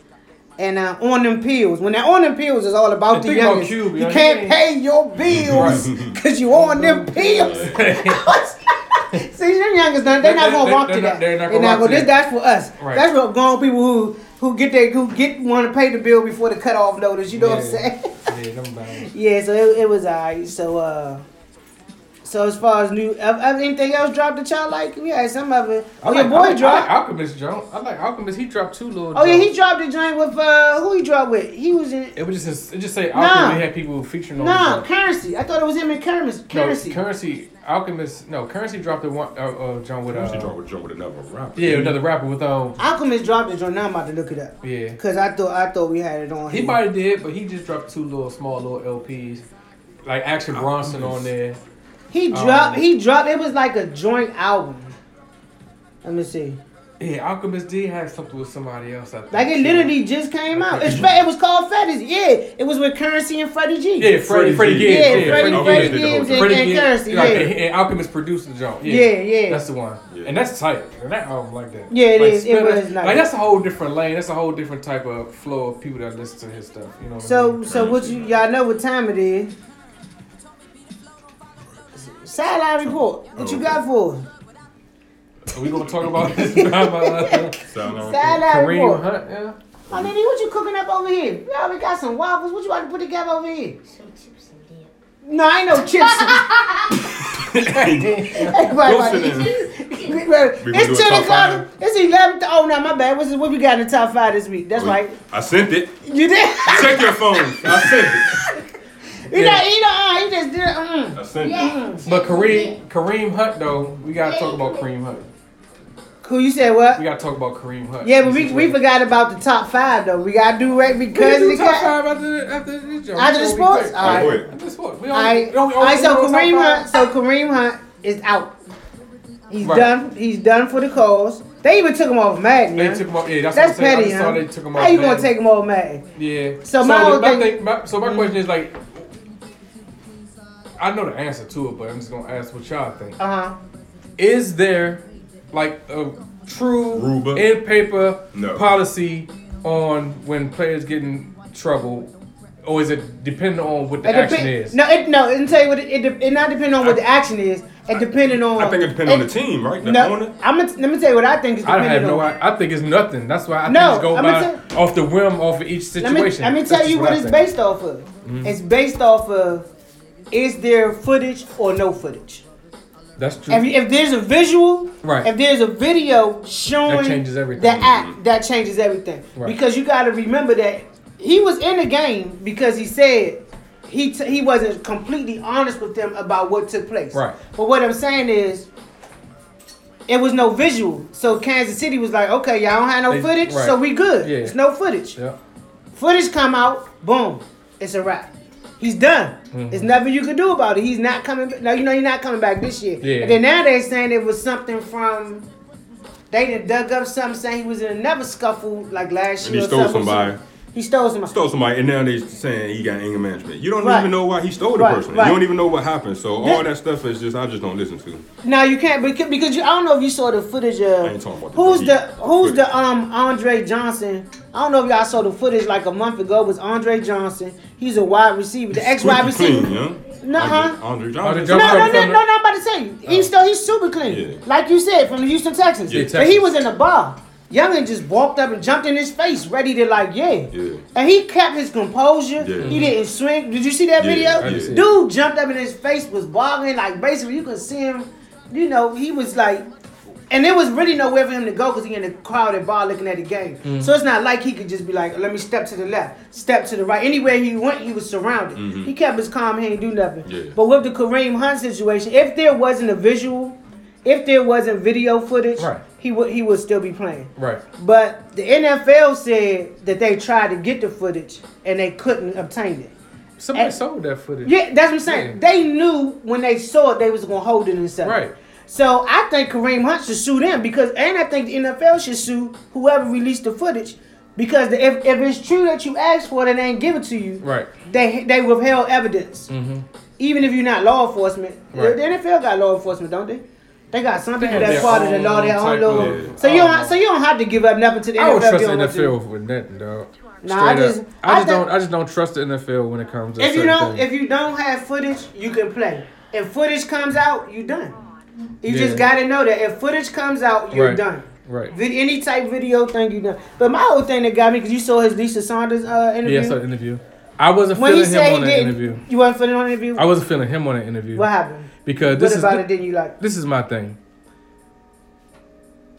S1: And uh, on them pills. When they're on them pills, it's all about
S3: And
S1: the
S3: think about
S1: youngest.
S3: Cube,
S1: you can't
S3: he
S1: pay your bills because you on them pills. See, them youngest, they're
S3: They-
S1: not gonna walk to that.
S3: they're not gonna walk
S1: gonna. This,
S3: that.
S1: that's for us.
S3: Right.
S1: That's what grown people who who get they who get want to pay the bill before the cutoff notice. You know what I'm saying?
S3: Yeah, them bounds.
S1: Yeah, so it, it was alright. So uh, so as far as new, anything else dropped that y'all like? We had some of it.
S3: I
S1: Oh,
S3: like,
S1: your
S3: I
S1: boy
S3: like, I like
S1: dropped.
S3: Alchemist Jones. I like Alchemist. He dropped two little.
S1: Oh yeah, he dropped a joint with uh, who he dropped with? He was in.
S3: It was just it just say
S1: Nah.
S3: Alchemist. He had people featuring on.
S1: Nah,
S3: the
S1: Curren$y. I thought it was him and Curren$y.
S3: No,
S1: Curren$y.
S3: Curren$y. Alchemist. No, Curren$y dropped the one. Uh, uh, John with
S4: She
S3: uh,
S4: drove with Joe with another rapper.
S3: yeah, another rapper with um.
S1: Alchemist dropped the joint. Now I'm about to look it up
S3: Yeah,
S1: because I thought I thought we had it on.
S3: he
S1: here.
S3: might have did, but he just dropped two little small little LPs, like Action Bronson on there.
S1: He
S3: Um,
S1: dropped. he dropped. It was like a joint album. Let me see.
S3: Yeah, Alchemist did have something with somebody else. I think.
S1: Like it literally just came out. It's, fe- it was called Fetti. Yeah, it was with Curren$y and Freddie G.
S3: Yeah, Freddie,
S4: Freddie
S3: Freddie
S4: Gibbs.
S3: Gibbs.
S1: Yeah,
S3: yeah,
S1: Freddie,
S4: Freddie
S1: Freddie
S4: Gibbs did the whole
S1: Gibbs and,
S3: Freddie
S1: and
S3: Gibbs,
S1: Curren$y.
S3: like,
S1: Yeah,
S3: and, and Alchemist produced the joint. Yeah,
S1: Yeah, yeah.
S3: That's the one,
S4: Yeah.
S3: and that's tight. And that album like that.
S1: Yeah, it
S3: like,
S1: is. It was nice.
S3: Like that's a whole different lane. That's a whole different type of flow of people that listen to his stuff. You know what I
S1: So,
S3: mean?
S1: so what you y'all know what time it is? Sideline report. What you got for? us?
S3: Are we gonna talk about this drama?
S4: Sound like-
S1: Sideline
S3: Kareem
S1: report.
S3: Hunt. Yeah.
S1: Oh, Nene, what you cooking up over here? We already got some waffles. What you want to put together over here?
S7: Some chips and dip.
S1: No, I ain't no chips. Everybody,
S4: Go sit
S1: it's
S4: We gonna do a
S1: ten o'clock. It's eleven. th- Oh no, my bad. What's what we got in the top five this week? That's right.
S4: I sent it.
S1: You did.
S4: Check your phone. I sent it.
S1: He
S3: Yeah.
S1: not. He not. Uh, he just did. it, Mm.
S4: I sent it.
S7: Yeah.
S3: But Kareem Kareem Hunt though, we gotta talk about Kareem Hunt.
S1: Cool. You said what?
S3: We gotta talk about Kareem Hunt.
S1: Yeah, but we, we forgot about the top five though. We gotta do right
S3: We
S1: because
S3: can
S1: of
S3: do
S1: the
S3: top five after after this joke.
S1: After the
S3: So we
S1: sports? All right.
S4: Go.
S3: After the sports. We
S1: all right. All right. So Kareem. Hunt. So Kareem Hunt is out. He's
S3: Right.
S1: done. He's done for the cause. They even took him off Madden.
S3: They
S1: man.
S3: took him off. Yeah, that's,
S1: That's
S3: what I'm
S1: petty,
S3: I just saw
S1: huh?
S3: they took him off.
S1: How you gonna take him off Madden?
S3: Yeah.
S1: So my whole
S3: the-
S1: thing-
S3: thing- my, so my question is like, I know the answer to it, but I'm just gonna ask what y'all think.
S1: Uh huh.
S3: Is there like a true
S4: Ruba?
S3: in paper
S4: No.
S3: policy on when players get in trouble, or is it depending on what the
S1: It
S3: action
S1: depen-
S3: is?
S1: No, it no. It tell you what it. It, it not depending on what the action is. It depending on.
S4: I think it depends on the team, right? The
S1: No,
S4: owner.
S1: I'm gonna let me tell you what I think is
S3: I don't
S1: depending
S3: have no. I, I think it's nothing. That's why I
S1: No,
S3: think it's go
S1: I'ma
S3: off the whim, off of each
S1: Let me,
S3: situation.
S1: let me tell
S3: just
S1: you what
S3: I
S1: it's.
S3: Mm-hmm.
S1: based off of. It's based off of is there footage or no footage?
S3: That's true.
S1: If, if there's a visual,
S3: Right.
S1: if there's a video showing
S3: That changes everything.
S1: the act, that changes everything.
S3: Right.
S1: Because you got to remember that he was in the game because he said he t- he wasn't completely honest with them about what took place.
S3: Right.
S1: But what I'm saying is. It was no visual, so Kansas City was like, "Okay, y'all don't have no
S3: They-
S1: footage,
S3: right.
S1: so we good.
S3: Yeah.
S1: It's no footage.
S3: Yeah.
S1: Footage come out, boom, it's a wrap. He's done.
S3: Mm-hmm.
S1: There's nothing you can do about it. He's not coming. Now you know he's not coming back this year.
S3: Yeah.
S1: And then now they're saying it was something from. They done dug up something saying he was in another scuffle like last
S4: And
S1: year.
S4: he
S1: or
S4: stole
S1: something.
S4: Somebody.
S1: He stole somebody.
S4: Stole somebody, and now they saying he got anger management. You don't
S1: Right.
S4: even know why he stole the
S1: Right,
S4: person.
S1: right.
S4: You don't even know what happened. So
S1: Yeah.
S4: all that stuff is just I just don't listen to.
S1: Now you can't because because you, I don't know if you saw the footage
S4: I
S1: of
S4: ain't talking about the
S1: who's
S4: footage.
S1: the who's
S4: Footage.
S1: the um Andre Johnson. I don't know if y'all saw the footage like a month ago. It was Andre Johnson? He's a wide receiver, the ex wide receiver.
S4: clean, yeah.
S1: Nuh-uh.
S4: Andre, Andre
S3: Andre
S4: Johnson.
S3: Johnson.
S1: No, no, no, no,
S3: the-
S1: no, I'm about to say. He's still he's super clean.
S4: Yeah.
S1: Like you said, from the Houston Texans.
S4: Yeah,
S1: but he was in a bar. Youngin just walked up and jumped in his face, ready to like, yeah.
S4: Yeah.
S1: And he kept his composure.
S4: Yeah.
S1: He didn't swing. Did you see that
S4: Yeah,
S1: video?
S4: I did see it.
S1: Dude jumped up in his face, was boggling, like basically you could see him, you know, he was like and there was really nowhere for him to go because he in the crowded bar looking at the game.
S4: Mm-hmm.
S1: So it's not like he could just be like, let me step to the left, step to the right. Anywhere he went, he was surrounded. He kept his calm, he didn't do nothing.
S4: Mm-hmm. Yeah.
S1: But with the Kareem Hunt situation, if there wasn't a visual, if there wasn't video footage,
S3: Right.
S1: he would he would still be playing.
S3: Right.
S1: But the NFL said that they tried to get the footage and they couldn't obtain it.
S3: Somebody
S1: And-
S3: sold that footage.
S1: Yeah, that's what I'm saying.
S3: Yeah.
S1: They knew when they saw it they was gonna hold it and sell it.
S3: Right.
S1: So I think Kareem Hunt should sue them because, and I think the NFL should sue whoever released the footage because the, if, if it's true that you asked for it and they ain't give it to you,
S3: Right.
S1: they they withheld evidence. Mm-hmm. Even if you're not law enforcement, The-
S3: Right.
S1: the, NFL got law enforcement, don't they? They got some people that's part of the law, their own
S3: of-
S1: So you
S3: I
S1: don't, so you don't have to give up nothing to the
S3: I
S1: NFL.
S3: trust the
S1: don't want to.
S3: NFL with nothing, dog.
S1: Nah, I just-
S3: up.
S1: I
S3: I just don't. I just don't trust the NFL when it comes to
S1: If you don't, if you don't have footage, you can play. If footage comes out, you done. You
S3: Yeah.
S1: just gotta know that if footage comes out, you're
S3: Right.
S1: done.
S3: right.
S1: Any type video thing, you done. But my whole thing that got me because you saw his Lisa Salters uh, interview.
S3: Yeah, I saw interview. I wasn't
S1: when he
S3: feeling him on that
S1: didn't,
S3: interview.
S1: you wasn't feeling on the interview.
S3: I wasn't feeling him on that interview
S1: what happened?
S3: Because
S1: What
S3: this is
S1: about
S3: the-
S1: it? Didn't you like?
S3: this is my thing.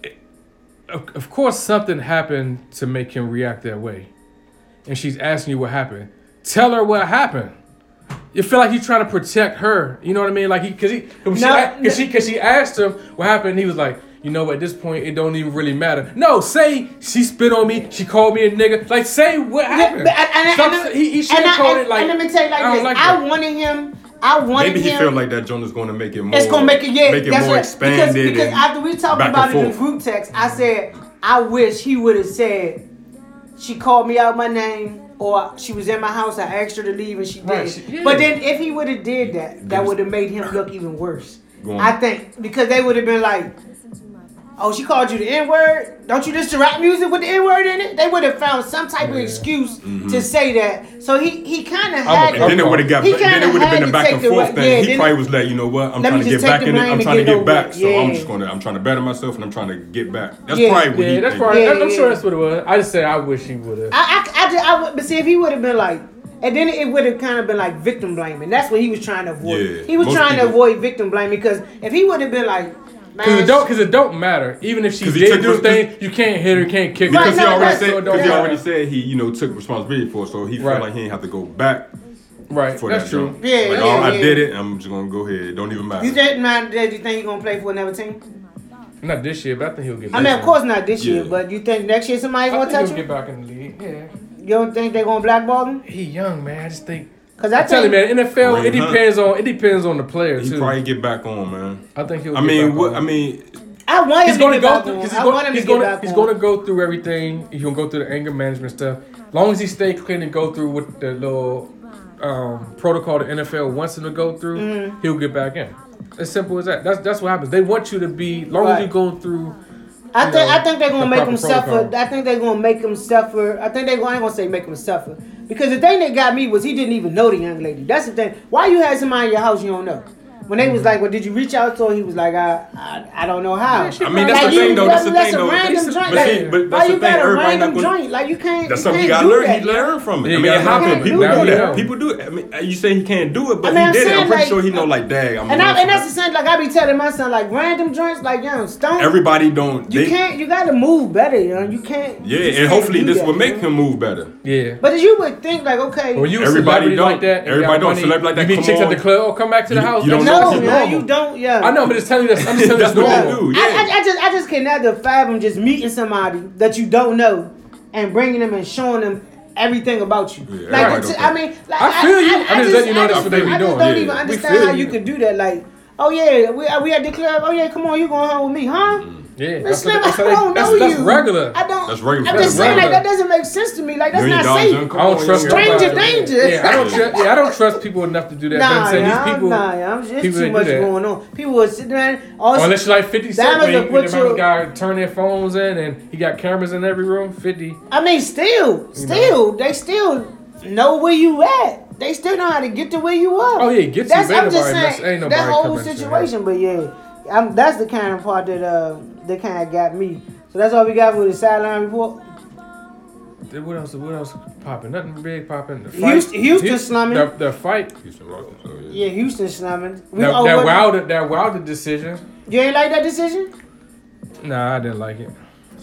S3: It- Of, of course, something happened to make him react that way, and she's asking you what happened. Tell her what happened. You feel like he's trying to protect her. You know what I mean? Like he, cause he, cause
S1: No,
S3: she, cause she, she asked him what happened. And he was like, you know, at this point, it don't even really matter. No, say she spit on me. She called me a nigga. Like, say what happened.
S1: but- and- and-
S3: Stop,
S1: and-
S3: he, he should have called it like.
S1: and let me tell you like
S3: I
S1: this.
S3: like
S1: I wanted him. I wanted
S4: Maybe he
S1: him.
S4: feel like that Jonas going to make it more.
S1: It's gonna make it yeah,
S4: make it
S1: that's
S4: more
S1: what,
S4: expanded.
S1: Because, because after we talked about it in
S4: forth.
S1: group text, I said I wish he would have said she called me out my name or she was in my house. I asked her to leave and she did.
S3: Right, she- yeah.
S1: But then if he would have did that, that would have made him look even worse. I think because they would have been like. Oh, she called you the N word. Don't you listen to rap music with the N word in it? They would have found some type of excuse
S4: Mm-hmm.
S1: to say that. So he he kind of had.
S3: a-
S4: And then it would have got.
S1: He
S4: Then
S1: kinda
S4: it would have been a back and forth
S1: right-
S4: thing.
S1: yeah,
S4: he
S1: then-
S4: probably was like, you know what? I'm trying to get back in it. I'm trying to
S1: get
S4: get back.
S1: it.
S4: So I'm just gonna. I'm trying to better myself and I'm trying to get back. That's
S1: Yeah.
S4: probably what
S3: Yeah,
S4: he.
S3: that's
S4: think.
S3: probably.
S1: Yeah,
S3: I'm
S1: yeah.
S3: sure that's what it was. I just said I wish he would have.
S1: I, I, I, just, I would, but see, if he would have been like, and then it would have kind of been like victim blaming. That's what he was trying to avoid.
S4: Yeah,
S1: he was
S4: most
S1: trying to avoid victim blaming because if he would have been like,
S3: Because it don't, because it don't matter. Even if she did
S4: took
S3: do
S4: res-
S3: thing, you can't hit her, can't kick her.
S1: Right,
S4: Because he already
S1: that's-
S4: said.
S3: So
S4: Because he already said he, you know, took responsibility for. it, So he felt like he ain't have to go back
S3: Right,
S4: for
S3: that's
S4: that
S3: true.
S4: jump.
S1: Yeah,
S4: Like,
S1: yeah,
S4: oh, I did it. I'm just gonna go ahead. It don't even matter.
S1: you think, man, that you think he gonna play for another team?
S3: Not this year, but I think he'll get.
S1: I mean, of course not this year,
S4: Yeah.
S1: but you think next year somebody's
S3: I
S1: gonna
S3: think
S1: touch
S3: he'll
S1: him?
S3: get back in the league. Yeah,
S1: You don't think they're gonna blackball him?
S3: he young man. I just think.
S1: Because I
S3: I tell you, man, NFL it
S4: Kareem Hunt.
S3: depends on it depends on the player
S4: He
S3: too.
S4: probably get back on, man.
S3: I think he'll.
S4: I
S3: get
S4: mean,
S3: back
S4: what?
S3: on.
S4: I mean,
S1: I want him
S3: he's
S1: to
S3: going to
S1: get
S3: go
S1: back
S3: through.
S1: on.
S3: He's
S1: I
S3: going.
S1: want him
S3: He's
S1: to
S3: going.
S1: get
S3: to
S1: back
S3: He's
S1: on.
S3: going to go through everything. He's going to go through the anger management stuff. long as he stay clean and go through with the little um, protocol the NFL wants him to go through,
S1: Mm-hmm.
S3: he'll get back in. As simple as that. That's that's what happens. They want you to be. Long as you
S1: Right.
S3: go through.
S1: I think
S3: know,
S1: I think they're gonna
S3: the
S1: make
S3: proper
S1: him suffer. I think they're gonna make him suffer. I think they gonna I ain't gonna say make him suffer because the thing that got me was he didn't even know the young lady. That's the thing. Why you had somebody in your house you don't know? When they was
S3: Mm-hmm.
S1: like, "Well, did you reach out to her?" He was like, "I, I, I don't know how."
S4: I mean, that's
S1: Like,
S4: the
S1: you-
S4: thing, though. That's the
S1: that's
S4: thing,
S1: a
S4: though.
S1: random
S3: But
S1: joint.
S3: see,
S1: Like,
S4: but that's
S1: why
S4: the
S1: you
S4: thing,
S1: got a
S4: everybody
S1: random
S4: not gonna-
S1: joint? Like you can't.
S4: That's something he
S1: can't
S4: gotta
S1: do
S4: learn.
S1: that,
S4: He learned from it.
S3: Yeah,
S4: I mean,
S3: you
S4: it
S3: gotta
S4: happens.
S1: learn.
S4: People do
S1: we
S4: that. People do it. I mean, you say he can't do it, but
S1: I mean,
S4: he
S1: I'm
S4: did it. I'm pretty
S1: like-
S4: sure he know, like, dag. I'm
S1: And, I, and that's the
S4: that.
S1: same. Like I be telling my son, like random joints, like young stone.
S4: Everybody don't.
S1: you
S4: they-
S1: can't. You gotta move better, You know, You can't.
S4: Yeah,
S1: just
S4: and hopefully this will make him move better.
S3: Yeah.
S1: But you would think like, okay,
S3: When you
S4: Everybody don't.
S3: like that, and
S4: Everybody don't.
S3: money,
S4: Celebrity like that,
S3: You meet chicks at the
S4: on.
S3: club. Oh, come back to the house.
S4: you don't
S3: That's-
S4: know
S1: no,
S4: this is normal.
S1: you don't. Yeah,
S3: I know, I'm just telling you. This, I'm just telling you
S4: That's
S3: this
S4: what they
S3: normal.
S4: do.
S1: I,
S4: Yeah.
S1: I, I just I just cannot fathom just meeting somebody that you don't know and bringing them and showing them everything about you.
S4: Yeah,
S1: like
S4: everybody
S1: t-
S4: don't
S1: I mean, like,
S3: I feel you. I'm just letting you know
S1: I
S3: that's what they be doing.
S1: I just don't
S4: Yeah.
S1: even understand how
S3: you.
S1: you could do that. Like, oh yeah, we we at the club. Oh yeah, come on, you going home with me, huh? Mm.
S3: Yeah,
S1: Man,
S3: that's,
S1: Slim,
S3: what, that's,
S1: I don't
S3: that's,
S1: know
S3: that's
S1: you.
S3: regular.
S1: I don't.
S4: That's regular.
S1: I'm just
S3: That's
S1: saying, like that doesn't make sense to me. Like that's
S4: You ain't
S1: not safe.
S4: young,
S3: I don't trust
S4: you
S1: Stranger danger.
S3: Yeah, I don't trust. Yeah, I don't trust people enough to do that. but
S1: Nah,
S3: I'm saying
S1: yeah,
S3: these people.
S1: nah, yeah, I'm just
S3: people
S1: too much going on. People will sit there. Also,
S3: Unless you're like 50 Cent,
S1: Diamonds
S3: where
S1: will
S3: he,
S1: put
S3: the
S1: your-
S3: guy turn their phones in and he got cameras in every room. 50.
S1: I mean, still, still, they still know where you at. They still know how to get to where you are.
S3: Oh, yeah, get to
S1: that's,
S3: you,
S1: I'm
S3: ain't
S1: just
S3: nobody mess-
S1: saying
S3: ain't nobody
S1: that whole
S3: coming to you.
S1: situation. But yeah, I'm, that's the kind of part that uh that kind of got me. So that's all we got for the sideline report.
S3: Then What else? What else popping? Nothing big popping. The
S1: Houston- Houston
S3: Hu-
S1: slumming.
S3: The, the fight.
S4: Houston Rockets, so, yeah.
S1: Yeah, Houston slumming. We,
S3: That,
S1: oh,
S3: that
S1: what-
S3: Wilder. That Wilder decision.
S1: You ain't like that decision?
S3: Nah, I didn't like it.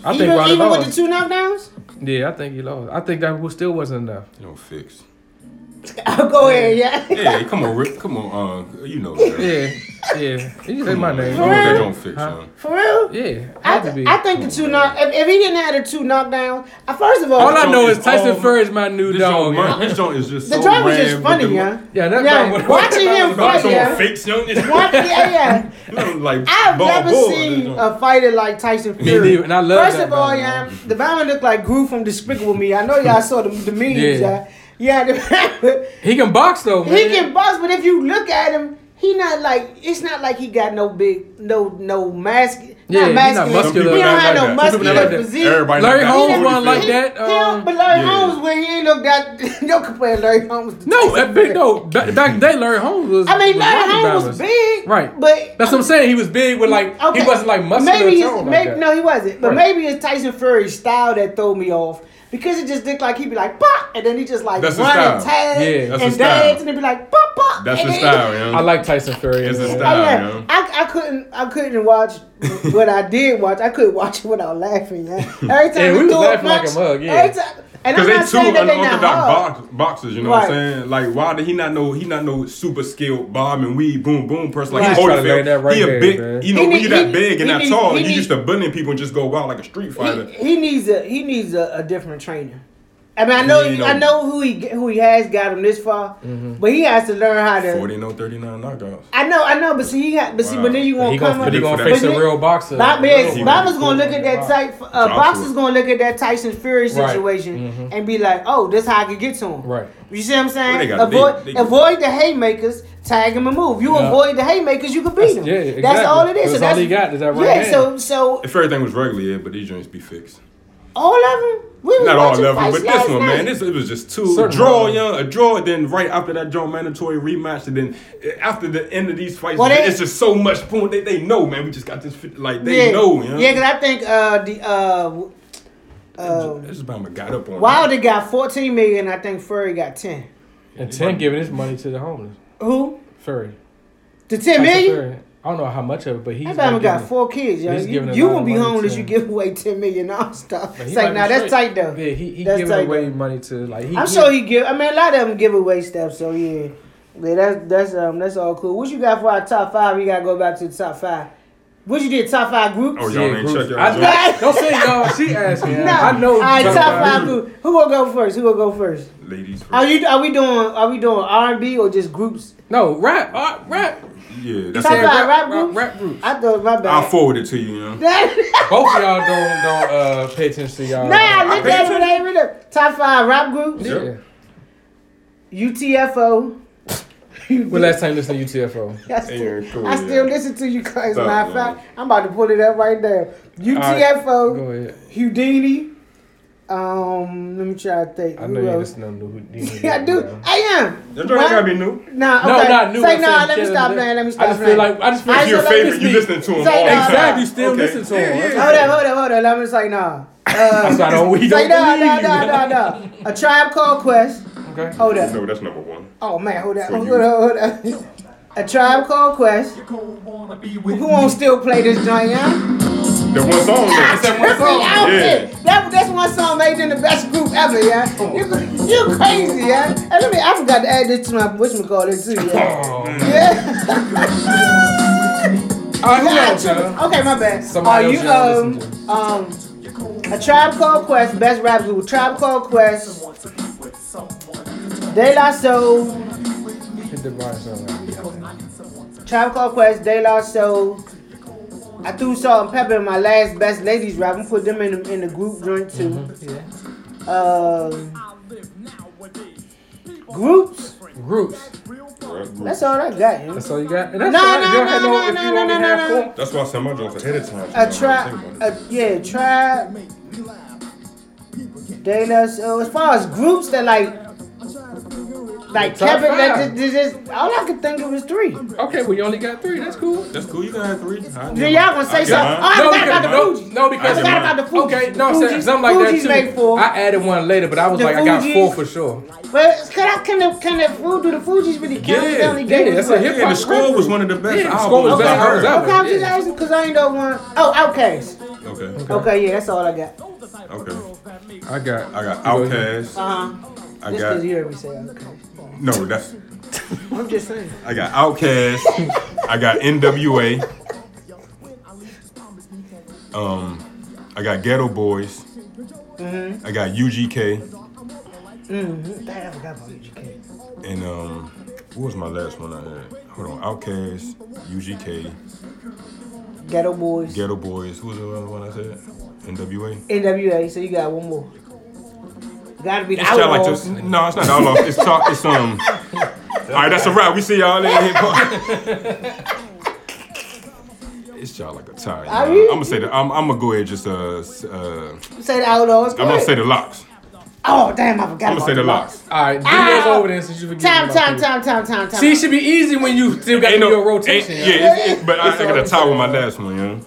S3: I
S1: even
S3: think Wilder
S1: even with
S3: lost.
S1: the two knockdowns?
S3: yeah, I think he lost. I think that was- still wasn't enough.
S4: You don't fix.
S1: Oh, go ahead, yeah.
S4: Hey, come on, Rick. Come on, uh, you know that.
S3: Yeah, yeah. You say my name.
S4: You know
S1: real?
S4: don't fix,
S3: Huh?
S1: For real?
S3: Yeah,
S1: I,
S3: had to be.
S1: I think the two knock. If, if he didn't have the two knockdowns, uh, first of all,
S3: All I know is Tyson
S4: all-
S3: Fury is my new
S4: This
S3: dog.
S4: joint,
S3: yeah.
S4: man, this joint is just
S1: the
S4: so
S1: joint was just funny,
S4: with the-
S1: yeah.
S3: Yeah, that's
S1: Yeah,
S3: what-
S1: watching him
S4: Like
S1: fight,
S4: some
S1: yeah.
S4: fakes, young.
S1: One, yeah, yeah.
S4: Like
S1: I've
S4: ball
S1: never
S4: bull,
S1: seen a fighter like Tyson
S3: Me
S1: Fury.
S3: and I love
S1: First of all,
S3: Bama.
S1: yeah, the Bama looked like Gru from Despicable Me. I know y'all saw the, the memes,
S3: Yeah.
S1: Yeah. Yeah, the,
S3: He can box though, man.
S1: he can box, but if you look at him, he not like it's not like he got no big no no mask.
S3: Yeah,
S1: not
S3: he not muscular.
S1: He don't have no
S4: Some
S1: muscular
S3: like that.
S1: physique.
S4: Everybody
S3: Larry. Holmes
S4: Forty
S3: wasn't like that.
S1: He don't-
S3: Um,
S1: but Larry
S4: yeah.
S1: Holmes, when he ain't look that, you don't compare Larry Holmes. To
S3: no, that big no. Back, back in the day, Larry Holmes was.
S1: I mean,
S3: was
S1: Larry
S3: rocky
S1: Holmes was big,
S3: Right.
S1: But
S3: That's what I'm saying. He was big with like
S1: Okay.
S3: he wasn't like muscular
S1: Maybe,
S3: tone
S1: it's,
S3: like
S1: maybe
S3: that.
S1: no, he wasn't. But
S3: Right.
S1: maybe it's Tyson Fury's style that threw me off because it just looked like he'd be like pop, and then he just like
S4: That's his
S1: run and
S4: style.
S1: tag
S3: Yeah,
S4: that's
S1: and
S4: style.
S1: dance, and he'd be like pop pop.
S4: That's
S1: and
S4: his style, you.
S3: I like Tyson Fury.
S4: It's his style.
S1: Oh, yeah.
S4: you?
S1: I, I couldn't I couldn't watch what I did watch. I couldn't watch it without laughing. Yeah. Every time
S3: Yeah, we
S1: he
S3: was
S1: threw
S3: laughing like a mug, yeah.
S1: Every time, and I'm
S4: Because
S1: not
S4: they two
S1: saying that they not
S4: unorthodox box, boxers, you know
S1: Right.
S4: what I'm saying? Like, why did he not know? He not know super skilled bomb and weed, boom, boom person. Like
S1: Right.
S4: he
S3: Try to lay
S4: Holyfield.
S3: that right
S4: he a
S3: there,
S4: big,
S3: man.
S4: you know,
S1: He
S4: when you that
S1: he-
S4: big and that tall,
S1: he
S4: you
S1: need-
S4: used to bullying people and just go wild like a street fighter.
S1: He, he needs a he needs a, a different trainer. I mean, I know
S4: You know-
S1: I know who he who he has got him this far,
S3: Mm-hmm.
S1: but he has to learn how to.
S4: 40 no 39 knockouts.
S1: I know, I know, but see, he got, but see,
S4: Wow.
S1: but then you
S3: But
S1: gonna come
S3: gonna,
S1: up.
S3: but he gonna face a real boxer.
S1: Bob,
S3: Real
S1: Bob's
S3: boxer.
S1: gonna look at that type. Uh, Boxer's gonna look at that Tyson Fury
S3: Right.
S1: situation and be like, "Oh, this how I can get to him."
S3: Right.
S1: You see what I'm saying?
S4: they got- they-
S1: avoid
S4: they-
S1: avoid the haymakers, tag him and move. You
S3: Yeah.
S1: avoid the haymakers, you can beat him.
S3: Yeah, exactly.
S1: That's all it is.
S3: That's
S1: So
S3: all he got is that right
S1: Yeah.
S3: hand.
S1: So so
S4: If everything was regular, yeah, but these joints be fixed.
S1: All of them. We was
S4: Not all of them, but this one,
S1: night.
S4: man, this it was just two
S3: Certain
S4: draw,
S3: ones.
S4: young, a draw. Then right after that draw, mandatory rematch, and then after the end of these fights,
S1: Well, they-
S4: it's just so much point. They, they know, man. We just got this. Like they
S1: yeah.
S4: know, you know.
S1: Yeah, because I think uh, the uh, uh,
S4: This is about got up on.
S1: Wilder got 14 million. I think Fury got 10.
S3: And ten giving his money to the homeless.
S1: Who?
S3: Fury.
S1: The 10
S3: Tyson
S1: million?
S3: Fury. I don't know how much of it, but he's
S1: That
S3: gonna
S1: got four kids, yo.
S3: he's
S1: You,
S3: giving
S1: you
S3: lot
S1: gonna be
S3: money
S1: homeless, you give away 10 million dollars stuff. It's like,
S3: now
S1: nah, that's tight though.
S3: Yeah, he, he
S1: That's
S3: giving
S1: tight,
S3: away
S1: though.
S3: money to like he.
S1: I'm
S3: he,
S1: sure he give. I mean, a lot of them give away stuff. So yeah, yeah, that's that's um that's all cool. What you got for our top five? We gotta go back to the top five. What you did? Top five groups?
S4: Oh,
S3: Yeah,
S4: y'all ain't
S3: groups.
S4: check your
S3: I. I, don't say y'all. She asking.
S1: No,
S3: I know.
S1: All right,
S3: top
S1: top
S3: five.
S1: five groups. Who gonna go first? Who gonna go first?
S4: Ladies first.
S1: Are you? Are we doing? Are we doing R and B or just groups?
S3: No rap. Uh, rap.
S4: Yeah, that's
S1: Top
S4: it.
S1: five rap
S3: rap,
S1: groups.
S3: rap groups.
S1: I thought my bad.
S4: I'll forward it to you. You know.
S3: Both of y'all don't don't uh pay attention to y'all.
S1: Nah, look
S4: pay
S1: at it. Ain't really. Top five rap groups.
S3: Yeah.
S1: UTFO.
S3: When last time you listened to UTFO?
S1: I still,
S4: Yeah, cool,
S1: I still
S4: yeah.
S1: listen to you guys.
S4: Stop,
S1: Matter of fact, I'm about to pull it up right now. UTFO,
S3: Go ahead.
S1: Whodini. Um, let me try to think.
S3: I know you
S1: else?
S3: listen to New Whodini.
S1: Yeah, I do. I am.
S4: That joint
S1: What?
S4: gotta be new.
S1: Nah,
S3: No, not new.
S1: Say
S3: I'm
S1: nah. Let me stop
S3: Lee.
S1: playing. Let me stop.
S3: I just feel like I just feel like
S4: It's your
S1: so let me
S4: favorite. You
S1: see.
S4: listening to him
S1: Say
S4: all
S1: nah,
S4: the time.
S3: exactly. You still
S4: Okay.
S3: listen to him.
S4: Yeah,
S3: That's
S4: yeah,
S1: Hold up, hold up, hold up. Let me say nah. Uh,
S3: That's why I don't. We
S1: say
S3: don't
S1: nah,
S3: believe
S1: nah,
S3: you.
S1: nah, nah, nah. A tribe called Quest.
S3: Okay.
S1: Hold up.
S4: No, that's number one.
S1: Oh man, hold up, hold up, hold up. A tribe called Quest. Who won't still play this joint, yeah?
S4: The one song though.
S3: It's that one song.
S1: I
S4: Yeah.
S1: That, that's one song made in the best group ever, yeah. You, you crazy, yeah. And let me, I forgot to add this to my whatchamacallit too, yeah.
S3: Oh.
S1: Yeah.
S3: All right,
S1: Yeah,
S3: else,
S1: okay, my bad.
S3: Somebody
S1: Are you
S3: y'all
S1: um um a tribe called Quest, best rap group. Tribe called Quest. De La Soul.
S3: Hit the bar song.
S1: Tribe Called Quest, De La Soul. I threw Salt-N-Pepa in my last best ladies rap. I'm put them in the, in the group joint too.
S3: Mm-hmm.
S1: Um, groups.
S3: Groups.
S1: That's all I got. You?
S3: That's all you got. And
S1: No,
S3: that's all right.
S1: no,
S3: You don't
S1: no,
S3: no-
S1: no,
S3: if
S1: no,
S3: you
S1: no, no, no, no.
S4: That's why I sent my joints ahead of time.
S1: A tribe. A, yeah, tribe. De La Soul. As far as groups that like. Like
S3: Top
S1: kept that
S3: five.
S1: just, just, just- all I could think of was three.
S3: Okay, well you only got three. That's cool.
S4: That's cool. You can have three. I
S1: Then y'all gonna say something.
S4: got
S1: Oh, I
S4: mine.
S3: No,
S1: forgot about the
S3: because,
S1: Fugees.
S3: no,
S1: I
S3: because
S1: forgot about the Fugees.
S3: Okay, no,
S1: Fugees-
S3: Fugees, something like
S1: Fugees
S3: that
S1: made
S3: too.
S1: four.
S3: I added one later, but I was
S1: The
S3: like, I got four for sure.
S1: But can I can the can the do the Fugees really count?
S3: Yeah,
S1: They only
S3: yeah, that's
S1: us
S3: a
S1: what?
S3: hip
S4: Yeah,
S3: hop
S4: the score was one of the best
S3: Yeah, the
S4: albums.
S3: score was
S4: I
S3: best albums ever.
S1: Okay, I'm just asking because I ain't know one. Oh, Outkast.
S4: Okay.
S1: Okay, yeah, that's all I got.
S4: Okay.
S3: I got.
S4: I got Outkast.
S1: Uh huh.
S4: I
S1: Just
S4: got
S1: because you heard me say Outkast.
S4: No. That's
S1: I'm just saying.
S4: I got Outkast. I got NWA. Um, I got Geto Boys.
S1: Mm-hmm.
S4: I got UGK
S1: Mm-hmm. Damn, I forgot about UGK.
S4: and um, what was my last one I had? Hold on, Outkast, UGK,
S1: Geto Boys.
S4: Geto Boys. Who was the other one I said? NWA.
S1: NWA. So you got one more. Gotta be the
S4: It's kind of like
S1: Outlaws.
S4: just no, it's not Outlaws. It's talk. It's um. All right, that's a wrap. We see y'all in here. It's y'all like a tie. I'm gonna say that. I'm, I'm gonna go ahead. Just uh, uh
S1: Say the outlaws.
S4: I'm gonna say the LOX.
S1: Oh damn! I forgot
S4: I'm gonna
S1: about
S4: say the LOX.
S3: All right,
S1: Ah.
S3: videos over there since you forget.
S1: Time, time, time, time, time, time.
S3: See, it should be easy when you still got to
S4: Ain't
S3: do
S4: no-
S3: your rotation. yeah.
S4: yeah, it's- it- but I, I got
S3: all
S4: to tie with my
S3: the
S4: last one, you know.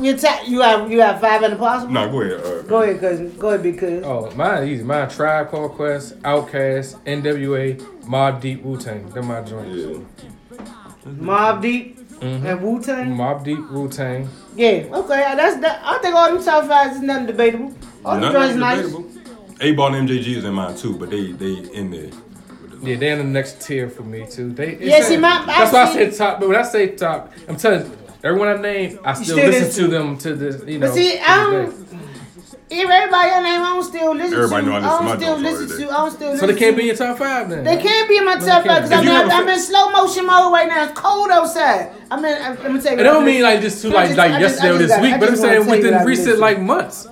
S1: You ta- you have you have five and a possible.
S4: No, go ahead. Uh,
S1: Go ahead, cousin. Go ahead, because. cousin.
S3: Oh, mine easy. Mine Tribe Called Quest, Outkast, NWA, Mobb Deep, Wu Tang. They're my joints.
S4: Yeah.
S1: Mobb Deep
S3: Mm-hmm.
S1: and Wu Tang.
S3: Mobb Deep, Wu Tang.
S1: Yeah. Okay. That's that. I think all them top fives is nothing debatable. All them
S4: Nothing
S1: joints nice.
S4: 8Ball and MJG is in mine too, but they they in there.
S3: Yeah, they're in the next tier for me too. They it's
S1: Yeah, see, my-
S3: that's
S1: I
S3: why I
S1: see-
S3: said top. But when I say top, I'm telling you, everyone I name, I still,
S1: still
S3: listen
S1: listen
S3: to
S1: to.
S3: them to this. You know.
S1: But see, I
S3: this
S1: If everybody your name, I don't still listen
S4: Everybody
S1: to.
S4: know I
S1: I
S4: listen to
S1: don't
S4: my
S1: still
S4: joints
S1: listen to. I don't still.
S3: So they can't be in your top five then.
S1: They can't be in my
S3: No,
S1: top five because
S3: can't.
S1: I'm,
S4: If you
S1: in-
S4: have a
S1: I'm in slow motion mode right now. It's cold outside. I mean, I- let me tell you.
S3: It don't mean like just to like
S1: just-
S3: like
S1: I just-
S3: yesterday or this
S1: got-
S3: week, but I'm saying within recent like months.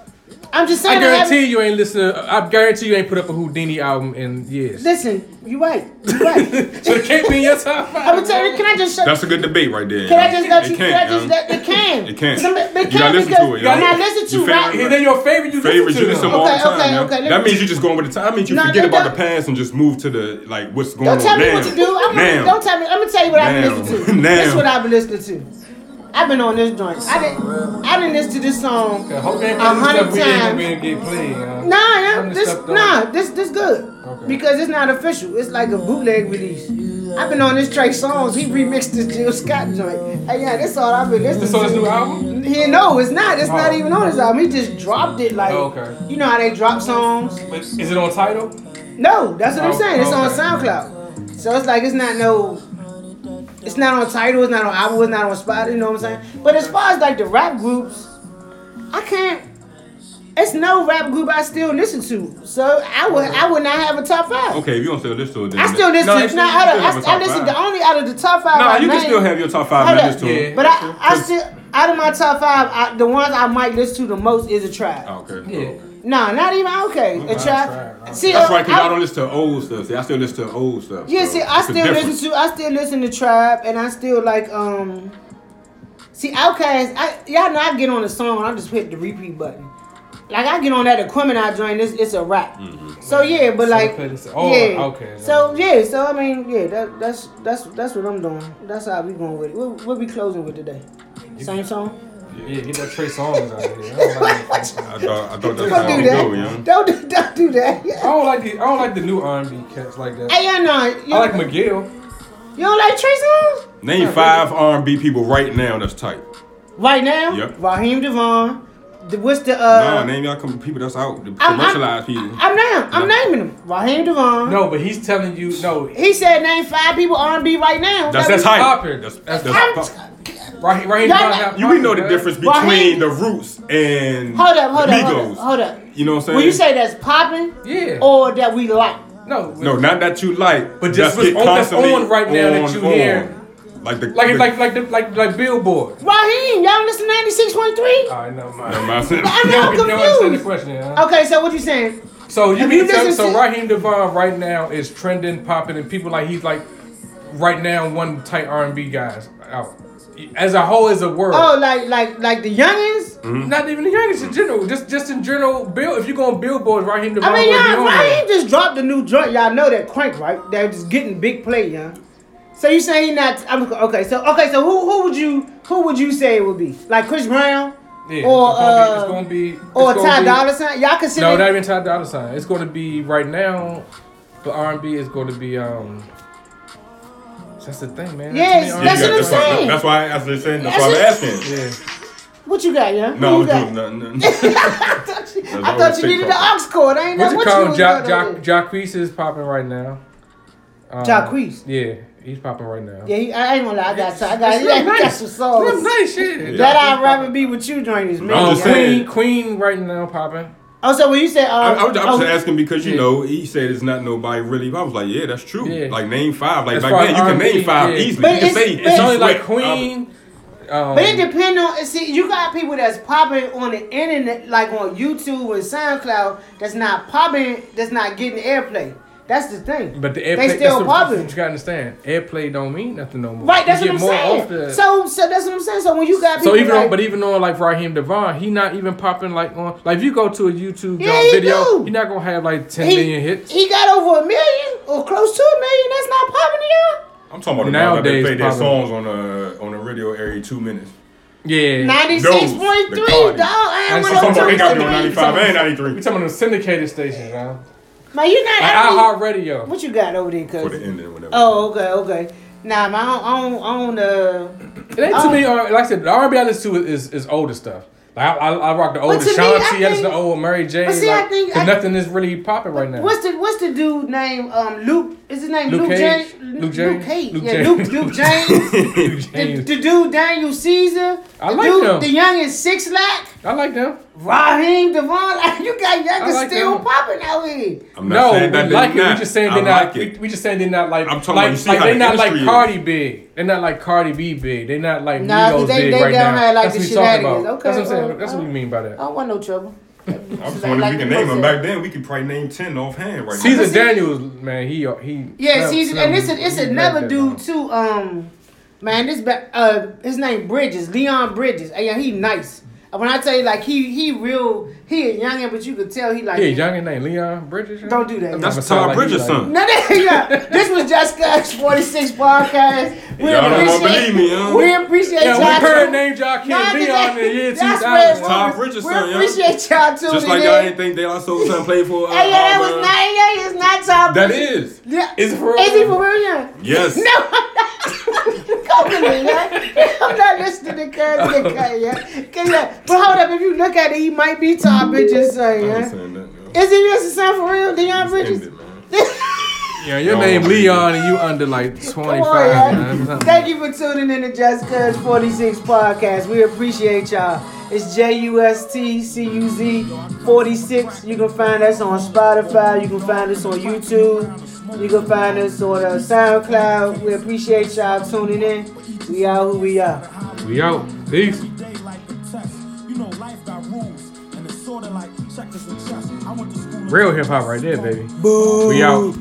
S1: I'm just saying.
S3: I guarantee
S1: haven't-
S3: you ain't listening. I guarantee you ain't put up a Whodini album in years.
S1: Listen, you right. You right.
S3: So it can't be in your top five.
S1: I'm tell you. Can I just show?
S4: That's a good debate right there.
S1: Can I
S4: you know.
S1: just let
S4: It
S1: you?
S4: can't,
S1: Can I just let? It can.
S4: It can't.
S1: Some- It
S4: You
S1: can
S4: gotta listen to it,
S1: when
S4: yo.
S1: I listen to
S4: You
S1: rap.
S4: favorite-
S3: They're your favorite. You
S4: Favorites,
S3: listen
S4: you
S3: to
S4: listen
S3: them.
S4: all the time.
S1: okay,
S4: yo.
S1: okay,
S4: That means you just going with the time. That means you
S1: No,
S4: forget about the past and just move to the like what's going
S1: Don't tell me what to do. I'm gonna, don't tell me. Let me tell you what I've been listening to.
S4: Now.
S1: This is what I've been listening to. I've been on this joint. I didn't. I didn't listen to this song
S3: I hope they ain't
S1: a hundred
S3: stuff we ain't gonna
S1: times.
S3: be able get played. huh?
S1: Nah,
S3: the
S1: this nah, this this good
S3: Okay.
S1: because it's not official. It's like a bootleg release. I've been on this Trey Songz. He remixed this Jill Scott joint. Hey, yeah, that's all I've been listening
S3: This on
S1: to.
S3: his new album?
S1: He no, it's not. It's not
S3: Oh.
S1: even on his album. He just dropped it like
S3: Oh, okay.
S1: you know how they drop songs.
S3: Is it on Tidal?
S1: No, that's what I'm
S3: Oh,
S1: saying. It's on. SoundCloud. So it's like it's not no. It's not on Tidal. It's not on album. It's not on spot. You know what I'm saying? But as far as like the rap groups, I can't. It's no rap group I still listen to. So I would I would not have a top five.
S4: Okay, if you don't still listen to it, then
S1: I still listen.
S4: No,
S1: No,
S4: you
S1: nah,
S4: still
S1: I, don't,
S4: have a
S1: I, I
S4: top
S1: listen
S4: five.
S1: to only out of the top five.
S4: Nah,
S1: I
S4: you can
S1: named-
S4: still have your top five
S1: Hold
S4: and
S1: up.
S4: listen to
S3: Yeah.
S1: But I, I
S4: 'Cause-
S1: still out of my top five, I, the ones I might listen to the most is a trap.
S4: Okay.
S3: Yeah.
S1: Nah, not even okay. A trap.
S3: Trap.
S1: See,
S4: That's
S1: uh,
S4: right, cause
S1: I-
S4: y'all don't listen to old stuff. See, I still listen to old stuff.
S1: Yeah,
S4: so
S1: see, I
S4: it's a
S1: still
S4: difference.
S1: listen to I still listen to trap, and I still like um. See, Outkast, I y'all know I get on a song and I just hit the repeat button. Like I get on that equipment I join, it's it's a rap. So yeah, but
S3: So
S1: like
S3: oh,
S1: yeah.
S3: okay.
S1: So yeah, so I mean yeah, that that's that's that's what I'm doing. That's how we going with it. What what we closing with today? Same song.
S3: Yeah, get that Trey Songz out of here. I don't like,
S4: I thought, I thought that's
S1: Don't do that.
S4: go, you know.
S1: Don't do, don't do that.
S3: I don't like the I don't like the new R&B cats like that.
S1: Hey, you know, you,
S3: I like McGill.
S1: you don't like Trey Songz?
S4: Name five R&B people right now that's tight.
S1: Right now,
S4: Yep.
S1: Raheem DeVaughn. The, what's the uh?
S4: nah, name y'all come people that's out. The
S1: I'm- I'm-
S4: commercialized people.
S1: I'm now. I'm naming them. Raheem DeVaughn.
S3: No, but he's telling you no.
S1: He said name five people R&B right now.
S4: That's
S1: That
S4: that's
S1: we-
S4: hype.
S3: Poppin'.
S4: That's that's,
S1: I'm-
S4: that's
S3: Right, right
S1: Y'all
S3: here.
S1: not-
S4: you we know the difference between
S1: Raheem-
S4: the Roots and
S1: Hold up, hold
S4: the
S1: up, hold
S4: Migos.
S1: up, hold up.
S4: You know what I'm saying?
S1: When you say that's popping,
S3: Yeah.
S1: or that we like,
S3: no,
S4: no, not that you like,
S3: But just what's on- that's on right now that you hear.
S4: Like the
S3: like
S4: the,
S3: like like the, like like Billboard.
S1: Raheem, y'all listen to ninety six point three.
S3: All right, never mind.
S4: Never mind.
S1: I'm
S3: You
S1: not
S3: don't, you don't understand the
S1: confused.
S3: question, huh?
S1: Okay, so what you saying?
S3: So you
S1: Have
S3: mean
S1: you
S3: tell,
S1: listened
S3: so
S1: to-
S3: Raheem DeVaughn right now is trending, popping, and people like he's like right now one tight R and B guys out as a whole as a world.
S1: Oh, like like like the youngins.
S4: Mm-hmm.
S3: Not even the youngest in general, just just in general. Bill, if you go on Billboard, Raheem DeVaughn
S1: I mean, y'all, just dropped a new joint. Y'all know that crank, right? That just getting big play, yeah. So you saying he not? I'm, okay, so okay, so who who would you who would you say it would be? Like Chris Brown
S3: Yeah,
S1: or
S3: it's
S1: uh,
S3: gonna be, it's gonna be, it's
S1: or
S3: gonna
S1: Ty
S3: be-
S1: Dolla Sign? Y'all consider?
S3: No, not even Ty Dolla Sign. It's going to be right now. The R and B is going to be um. That's the thing, man.
S1: Yes,
S3: Too many
S1: that's
S3: R&B
S1: what I'm
S4: that's, why,
S1: saying.
S4: that's why that's what I'm saying. That's
S1: That's
S4: why I'm asking.
S3: Yeah.
S1: what you got, yeah?
S4: No, I
S1: Who
S4: was doing nothing. nothing.
S1: I thought you, I thought you needed the ox cord. I ain't know
S3: What's it
S1: what you
S3: called?
S1: was
S3: Ja-
S1: doing
S3: ja- Jacquees is popping right now. Um,
S1: Jacquees?
S3: Yeah, he's popping right now.
S1: Yeah, he, I ain't gonna lie. I got, I got,
S3: It's
S1: I
S3: real
S1: got
S3: nice.
S1: some songs.
S3: nice shit.
S1: That I'd rather be with you, joiners, man.
S4: I'm
S3: Um,
S4: just saying.
S3: Queen, Queen right now popping.
S1: Oh, so when you said, uh,
S4: I, I was, I was
S1: oh,
S4: just asking because you
S3: Yeah.
S4: know he said it's not nobody really. I was like, yeah, that's true.
S3: Yeah.
S4: Like name five. Like
S3: As
S4: back then,
S3: as
S4: you can name five
S3: yeah.
S4: easily.
S1: But
S4: you can
S1: it's-
S4: say
S1: but
S3: It's only
S4: East,
S3: like Queen. Um,
S1: But it depends on see you got people that's popping on the internet like on YouTube and SoundCloud that's not popping that's not getting airplay. That's the thing.
S3: But the airplay,
S1: they
S3: that's
S1: still
S3: the,
S1: popping.
S3: You gotta understand, airplay don't mean nothing no more.
S1: Right, that's
S3: you
S1: what I'm saying.
S3: the-
S1: so, so that's what I'm saying. So when you got people
S3: So even
S1: like,
S3: on, but even on like Raheem DeVaughn, he not even popping like on like if you go to a YouTube
S1: Yeah, he
S3: video,
S1: do.
S3: he not gonna have like ten million
S1: he,
S3: hits.
S1: he got over a million or close to a million. That's not popping here.
S4: I'm talking about the nowadays
S3: Nowadays,
S4: they play their songs on the on the radio every two minutes.
S3: yeah,
S1: ninety six point three,
S4: point the
S1: dog. I
S3: I'm
S1: ain't
S3: talking
S1: want
S4: I'm about they got me
S1: to
S4: on 95 and 93
S3: we talking about the syndicated stations, man.
S1: Man, you not.
S3: Like
S1: I mean,
S3: iHeart Radio.
S1: what you got over there,
S4: for the
S1: cuz?
S4: ending or whatever.
S1: Oh, okay, okay. Nah, man, I don't, I don't, I don't uh,
S3: It ain't too many. uh, Like I said, the R&B I listen to is, is older stuff. Like I, I, I rock the old
S1: to me, I
S3: Ashanti, I listen to old Mary J.
S1: But see, I think- I-
S3: nothing is really popping right now.
S1: What's the what's the dude name? Um, Luke. Is his name
S3: Luke
S1: Luke,
S3: Cage?
S1: James?
S3: Luke James?
S1: Luke Cage.
S3: Luke
S1: yeah,
S3: James.
S1: Luke Luke James.
S3: Luke
S1: the,
S3: James.
S1: the dude Daniel Caesar.
S3: I
S1: the
S3: like
S1: dude,
S3: them.
S1: The youngest 6LACK.
S3: I like them.
S1: Raheem DeVaughn. Like you got youngers
S3: like
S1: still
S3: them.
S1: popping out here.
S4: I'm not
S3: No,
S4: saying that
S3: we
S4: they
S3: like it.
S4: not.
S3: We just saying they're not.
S4: like
S3: we,
S4: it.
S3: we just saying they're not like.
S4: I'm talking
S3: like,
S4: about you
S3: like they're
S4: the
S3: not like
S4: industry is.
S3: Cardi big. They're not like Cardi B big. They're not like
S1: Nah, 'cause
S3: Migos
S1: they-
S3: big
S1: they
S3: right
S1: don't
S3: now.
S1: have, like,
S3: That's
S1: the
S3: what we talking
S1: shenanigans.
S3: about.
S1: Okay,
S3: That's what I'm saying. That's what we mean by that.
S1: I don't want no trouble.
S4: I'm just wondering if we can name them. Back then, we could probably name 10 offhand right
S3: Caesar
S4: now.
S1: see-
S3: Daniels, man, he he.
S1: Yeah,
S3: Slim-
S1: season, and it's a, it's
S3: he
S1: another dude
S3: there,
S1: too. Um, man, this ba- uh, his name Bridges, Leon Bridges. Hey, yeah, he nice. When I tell you, like he he real, he a youngin, but you could tell he like.
S3: Yeah, youngin named Leon Bridges. yeah?
S1: Don't do that.
S3: That
S4: That's
S3: must
S4: Todd
S3: like
S4: Bridges'
S3: he like-
S4: son.
S1: No, that, yeah, this was just Cuz 46 podcast. We
S4: Y'all don't
S1: appreciate,
S4: believe me, huh?
S1: we appreciate
S3: Yeah,
S1: y'all.
S3: we heard
S1: too.
S3: named y'all kid
S1: Nah,
S3: Leon in the year 2000.
S1: where it
S4: Todd
S1: was.
S4: Bridges'
S1: We
S4: son, yeah.
S1: appreciate y'all tuning
S4: Just like
S1: in.
S4: y'all didn't think De La Soul son played for. Uh,
S1: Hey, yeah, that was not. Yeah, it's not Tom.
S4: That
S1: Bridges.
S4: is.
S1: Yeah.
S3: Is it for real?
S1: Is he for real?
S4: Yes.
S1: No, I'm not. Come in, yeah. I'm not listening to Cuz Big Cut, yeah. But hold up, if you look at it, he might be Todd Bridges' son,
S4: I ain't
S1: yeah.
S4: saying
S1: Is he just his son for real, Deion
S4: Just
S1: Bridges?
S4: end it.
S3: Yeah, your name Leon and you under like 25.
S1: On, yeah. Thank you for tuning in to Just Cuz 46 podcast. We appreciate y'all. It's J U S T C U Z 46. You can find us on Spotify. You can find us on YouTube. You can find us on uh, SoundCloud. We appreciate y'all tuning in. We are who we are.
S3: We out. Peace. Real hip hop right there, baby.
S1: Boo.
S3: We out.